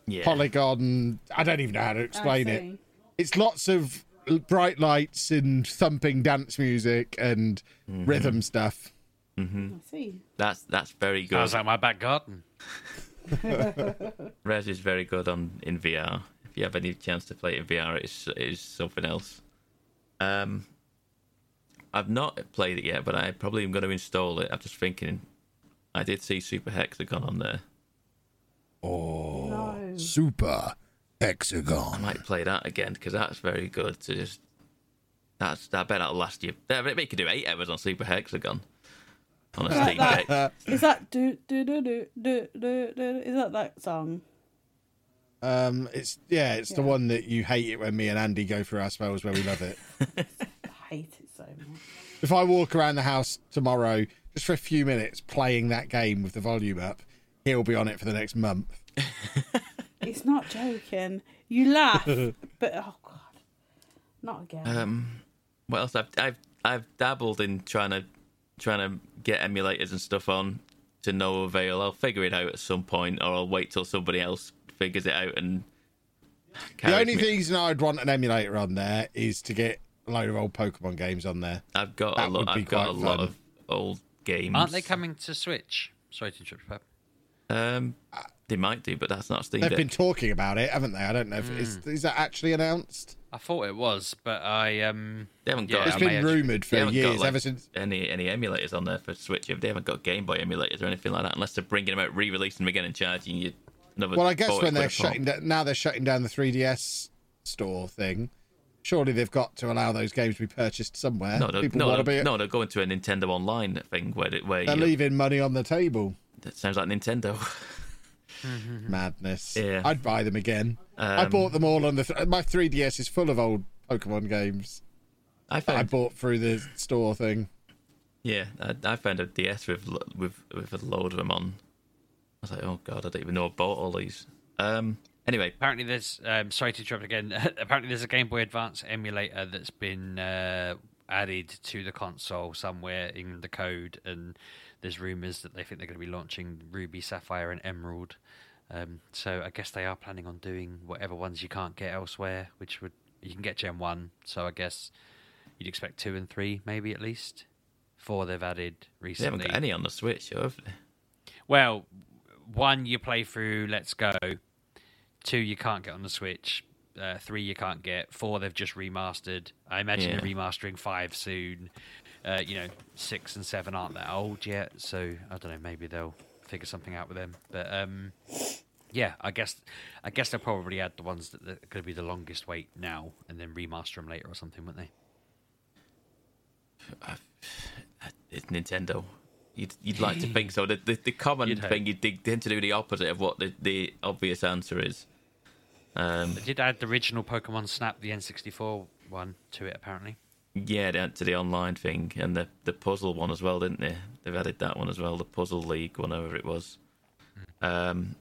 Yeah. polygon. I don't even know how to explain it. It's lots of bright lights and thumping dance music and Mm-hmm. rhythm stuff. I see. That's that's very good. Sounds like my back garden. <laughs> Rez is very good on in VR. If you have any chance to play it in VR, it's it's something else. Um, I've not played it yet, but I probably am going to install it. I'm just thinking. I did see Super Hexagon on there. No. Super Hexagon. I might play that again because that's very good. To just that's I bet that'll last you. I bet you could do eight hours on Super Hexagon on a Steam that- Deck. Is that do do do do do do do? Is that that song? Um, it's yeah, it's the Yeah. one that you hate it when me and Andy go through our spells where we love it. <laughs> I hate it so much. if I walk around the house tomorrow just for a few minutes playing that game with the volume up, he'll be on it for the next month. <laughs> It's not joking. You laugh, <laughs> but oh god, not again. Um, what else? I've I've I've dabbled in trying to trying to get emulators and stuff on to no avail. I'll figure it out at some point, or I'll wait till somebody else figures it out and. The only me- reason I'd want an emulator on there is to get a load of old Pokemon games on there. I've got that a lot. I've got a quite lot of old games. Aren't they coming to Switch? Sorry to interrupt, Pep. Um, they might do, but that's not a Steam They've Deck. been talking about it, haven't they? I don't know if is, Hmm. is that actually announced. I thought it was, but I um. They haven't got- It's I It's may been rumored for haven't got, years, like, ever since. any any emulators on there for Switch. If They haven't got Game Boy emulators or anything like that, unless they're bringing them out, re-releasing them again, and charging you another. Well, I guess when they're quid a pop. shutting down, now they're shutting down the 3DS store thing. Surely they've got to allow those games to be purchased somewhere. No, they're, People no, want to they're, be. no, they're going to a Nintendo Online thing where it, where they're you, leaving money on the table. That sounds like Nintendo. <laughs> Madness. Yeah. I'd buy them again. I Um, bought them all on the. Th- my 3DS is full of old Pokemon games I that I bought through the store thing. yeah, I, I found a DS with with with a load of them on. I was like, oh god, I don't even know I bought all these. Um, anyway, Apparently, there's. Um, sorry to interrupt again. <laughs> Apparently, there's a Game Boy Advance emulator that's been uh, added to the console somewhere in the code, and there's rumours that they think they're going to be launching Ruby, Sapphire, and Emerald. Um, so I guess they are planning on doing whatever ones you can't get elsewhere, which would you can get Gen One. So I guess you'd expect two and three, maybe at least. Four they've added recently. they haven't got any on the Switch, have they? Well, one you play through Let's Go, two you can't get on the Switch, uh, three you can't get, four they've just remastered. I imagine they're remastering five soon. Uh, you know, six and seven aren't that old yet, so I don't know. Maybe they'll figure something out with them. But um, yeah, I guess I guess they'll probably add the ones that are going to be the longest wait now, and then remaster them later or something, won't they? It's Nintendo. You'd, you'd like to <laughs> think so. The, the, the common You'd hope. thing, you dig- tend to do the opposite of what the, the obvious answer is. Um, They did add the original Pokemon Snap, the N64 one, to it apparently. Yeah, they to the online thing and the the puzzle one as well, didn't they? They've added that one as well, the Puzzle League, whatever it was. Um,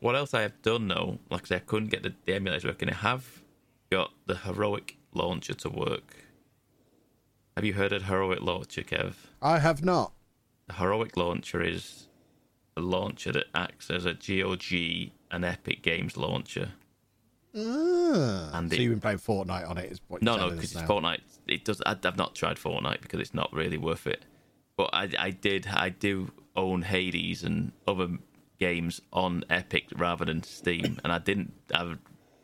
what else I have done though? Like I said, I couldn't get the, the emulator working. I have got the Heroic launcher to work. Have you heard of Heroic launcher, Kev? I have not. The Heroic launcher is a launcher that acts as a GOG and Epic Games launcher. Ah, And so it- you've been playing Fortnite on it? Is what No, no, because it's. Fortnite. It does. I, I've not tried Fortnite because it's not really worth it. But I, I did. I do own Hades and other games on Epic rather than Steam, and I didn't. I,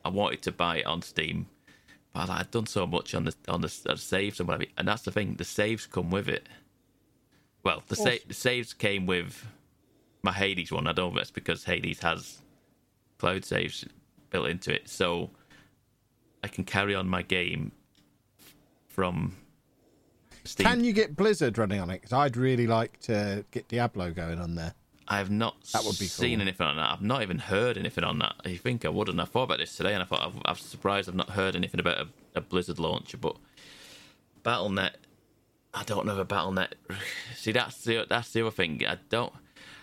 I wanted to buy it on Steam, but I'd done so much on the on the, saves and whatever. And that's the thing. The saves come with it. Well, the, sa- the saves came with my Hades one. I don't know if it's because Hades has cloud saves built into it, so I can carry on my game from Steam. Can you get Blizzard running on it? Because I'd really like to get Diablo going on there. I have not That would be seen cool. anything on that. I've not even heard anything on that. I think I would, and I thought about this today, and I thought I'm, I'm surprised I've not heard anything about a, a Blizzard launcher. But BattleNet, I don't know about BattleNet. <sighs> See, that's the that's the other thing. I don't.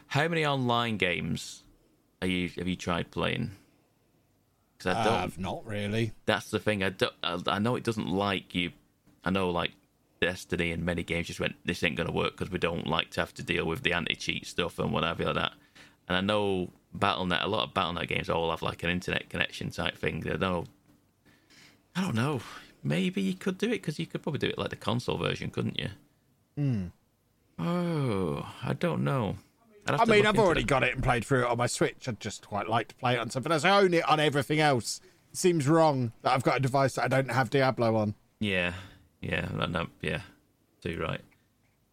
How many online games are you have you tried playing? Because I don't. I've not really. that's the thing. I don't. I, I know it doesn't like you. I know like Destiny and many games just went, this ain't going to work because we don't like to have to deal with the anti cheat stuff and whatever like that. And I know BattleNet, a lot of BattleNet games all have like an internet connection type thing. I don't, I don't know. Maybe you could do it because you could probably do it like the console version, couldn't you? Hmm. Oh, I don't know. I mean, I've already it. got it and played through it on my Switch. I'd just quite like to play it on something else. I own it on everything else. It seems wrong that I've got a device that I don't have Diablo on. Yeah, yeah, no, yeah, too right.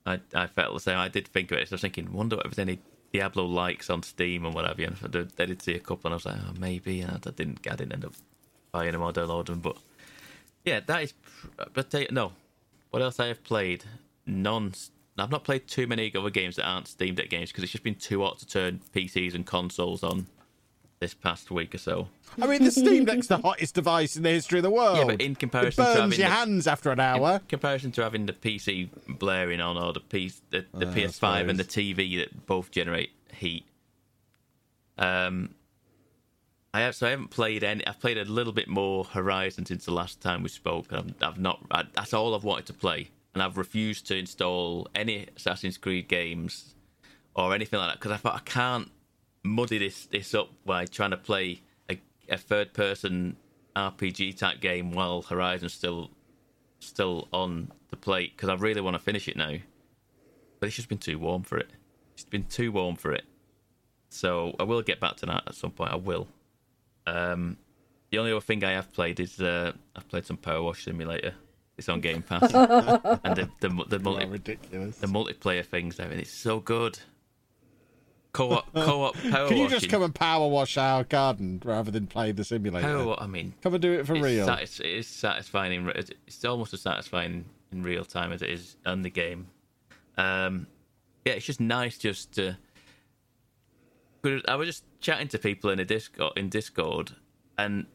I I felt the same. I did think of it. So I was thinking, wonder if there's any Diablo likes on Steam and whatever. And I did, I did see a couple, and I was like, oh, maybe. And I didn't, I didn't end up buying them or downloading. But yeah, that is. But no, what else I have played? Non. I've not played too many other games that aren't Steam Deck games because it's just been too hot to turn PCs and consoles on this past week or so. I mean, the Steam Deck's the hottest device in the history of the world. Yeah, but in it comparison to burns having your the- hands after an In hour. comparison to having the PC blaring on or the P, the, the Uh, PS5 and the. TV that both generate heat. Um, I have so I haven't played any. I've played a little bit more Horizon since the last time we spoke. I've, I've not. I, that's all I've wanted to play, and I've refused to install any Assassin's Creed games or anything like that because I thought I can't muddy this this up by trying to play a, a third person RPG type game while Horizon's still still on the plate because I really want to finish it now. But it's just been too warm for it. It's been too warm for it. So I will get back to that at some point. I will. Um, the only other thing I have played is uh, I've played some Power Wash Simulator. It's on Game Pass, <laughs> and the the, the, Oh, multi, ridiculous. the multiplayer things I mean, it's so good. Co-op, <laughs> co-op power Can you washing. just come and power wash our garden rather than play the simulator? Power, I mean, Come and do it for it's real. satis- it is satisfying. In, re- it's almost as satisfying in real time as it is on the game. Um, yeah, it's just nice just to. I was just chatting to people in a Discord in Discord, and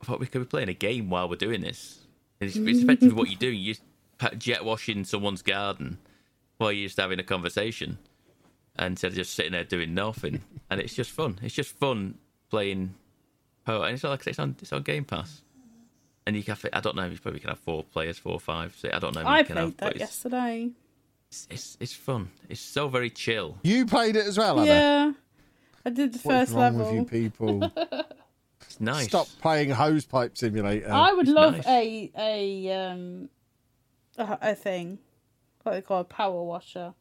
I thought we could be playing a game while we're doing this. It's, it's effectively what you do. You just pa- jet washing someone's garden while you're just having a conversation, instead of just sitting there doing nothing. <laughs> and it's just fun. It's just fun playing Oh, and it's not like it's on it's on Game Pass, and you can. Have, I don't know. You probably can have four players, four or five. So I don't know. I you can have, played that it's, yesterday. it's, it's it's fun. It's so very chill. You played it as well, Anna? Yeah. I did the What's first wrong level. with you people? <laughs> It's nice. Stop playing Hosepipe Simulator. I would It's love nice. a a um a, a thing, what they call a power washer.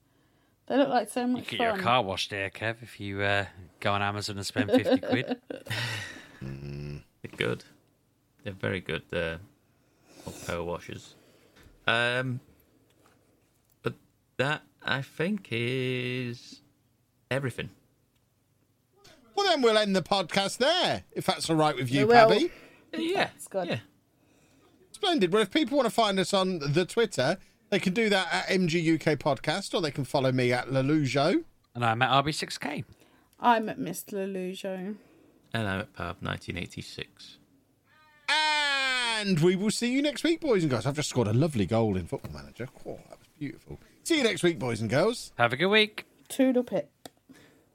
They look like so You get fun. your car washed there, Kev, if you uh, go on Amazon and spend 50 <laughs> quid. They're good. They're very good. Uh, old power washers. Um, but that I think is everything. Well, then we'll end the podcast there, if that's all right with you, We will. Pabby. Yeah, It's good. Yeah, Splendid. Well, if people want to find us on the Twitter, they can do that at MGUK Podcast, or they can follow me at Lelujo. And I'm at RB6K. I'm at Miss Lelujo. and I'm at Pub 1986. And we will see you next week, boys and girls. I've just scored a lovely goal in Football Manager. Oh, that was beautiful. See you next week, boys and girls. Have a good week. Toodle pip.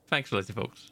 Thanks for listening, folks.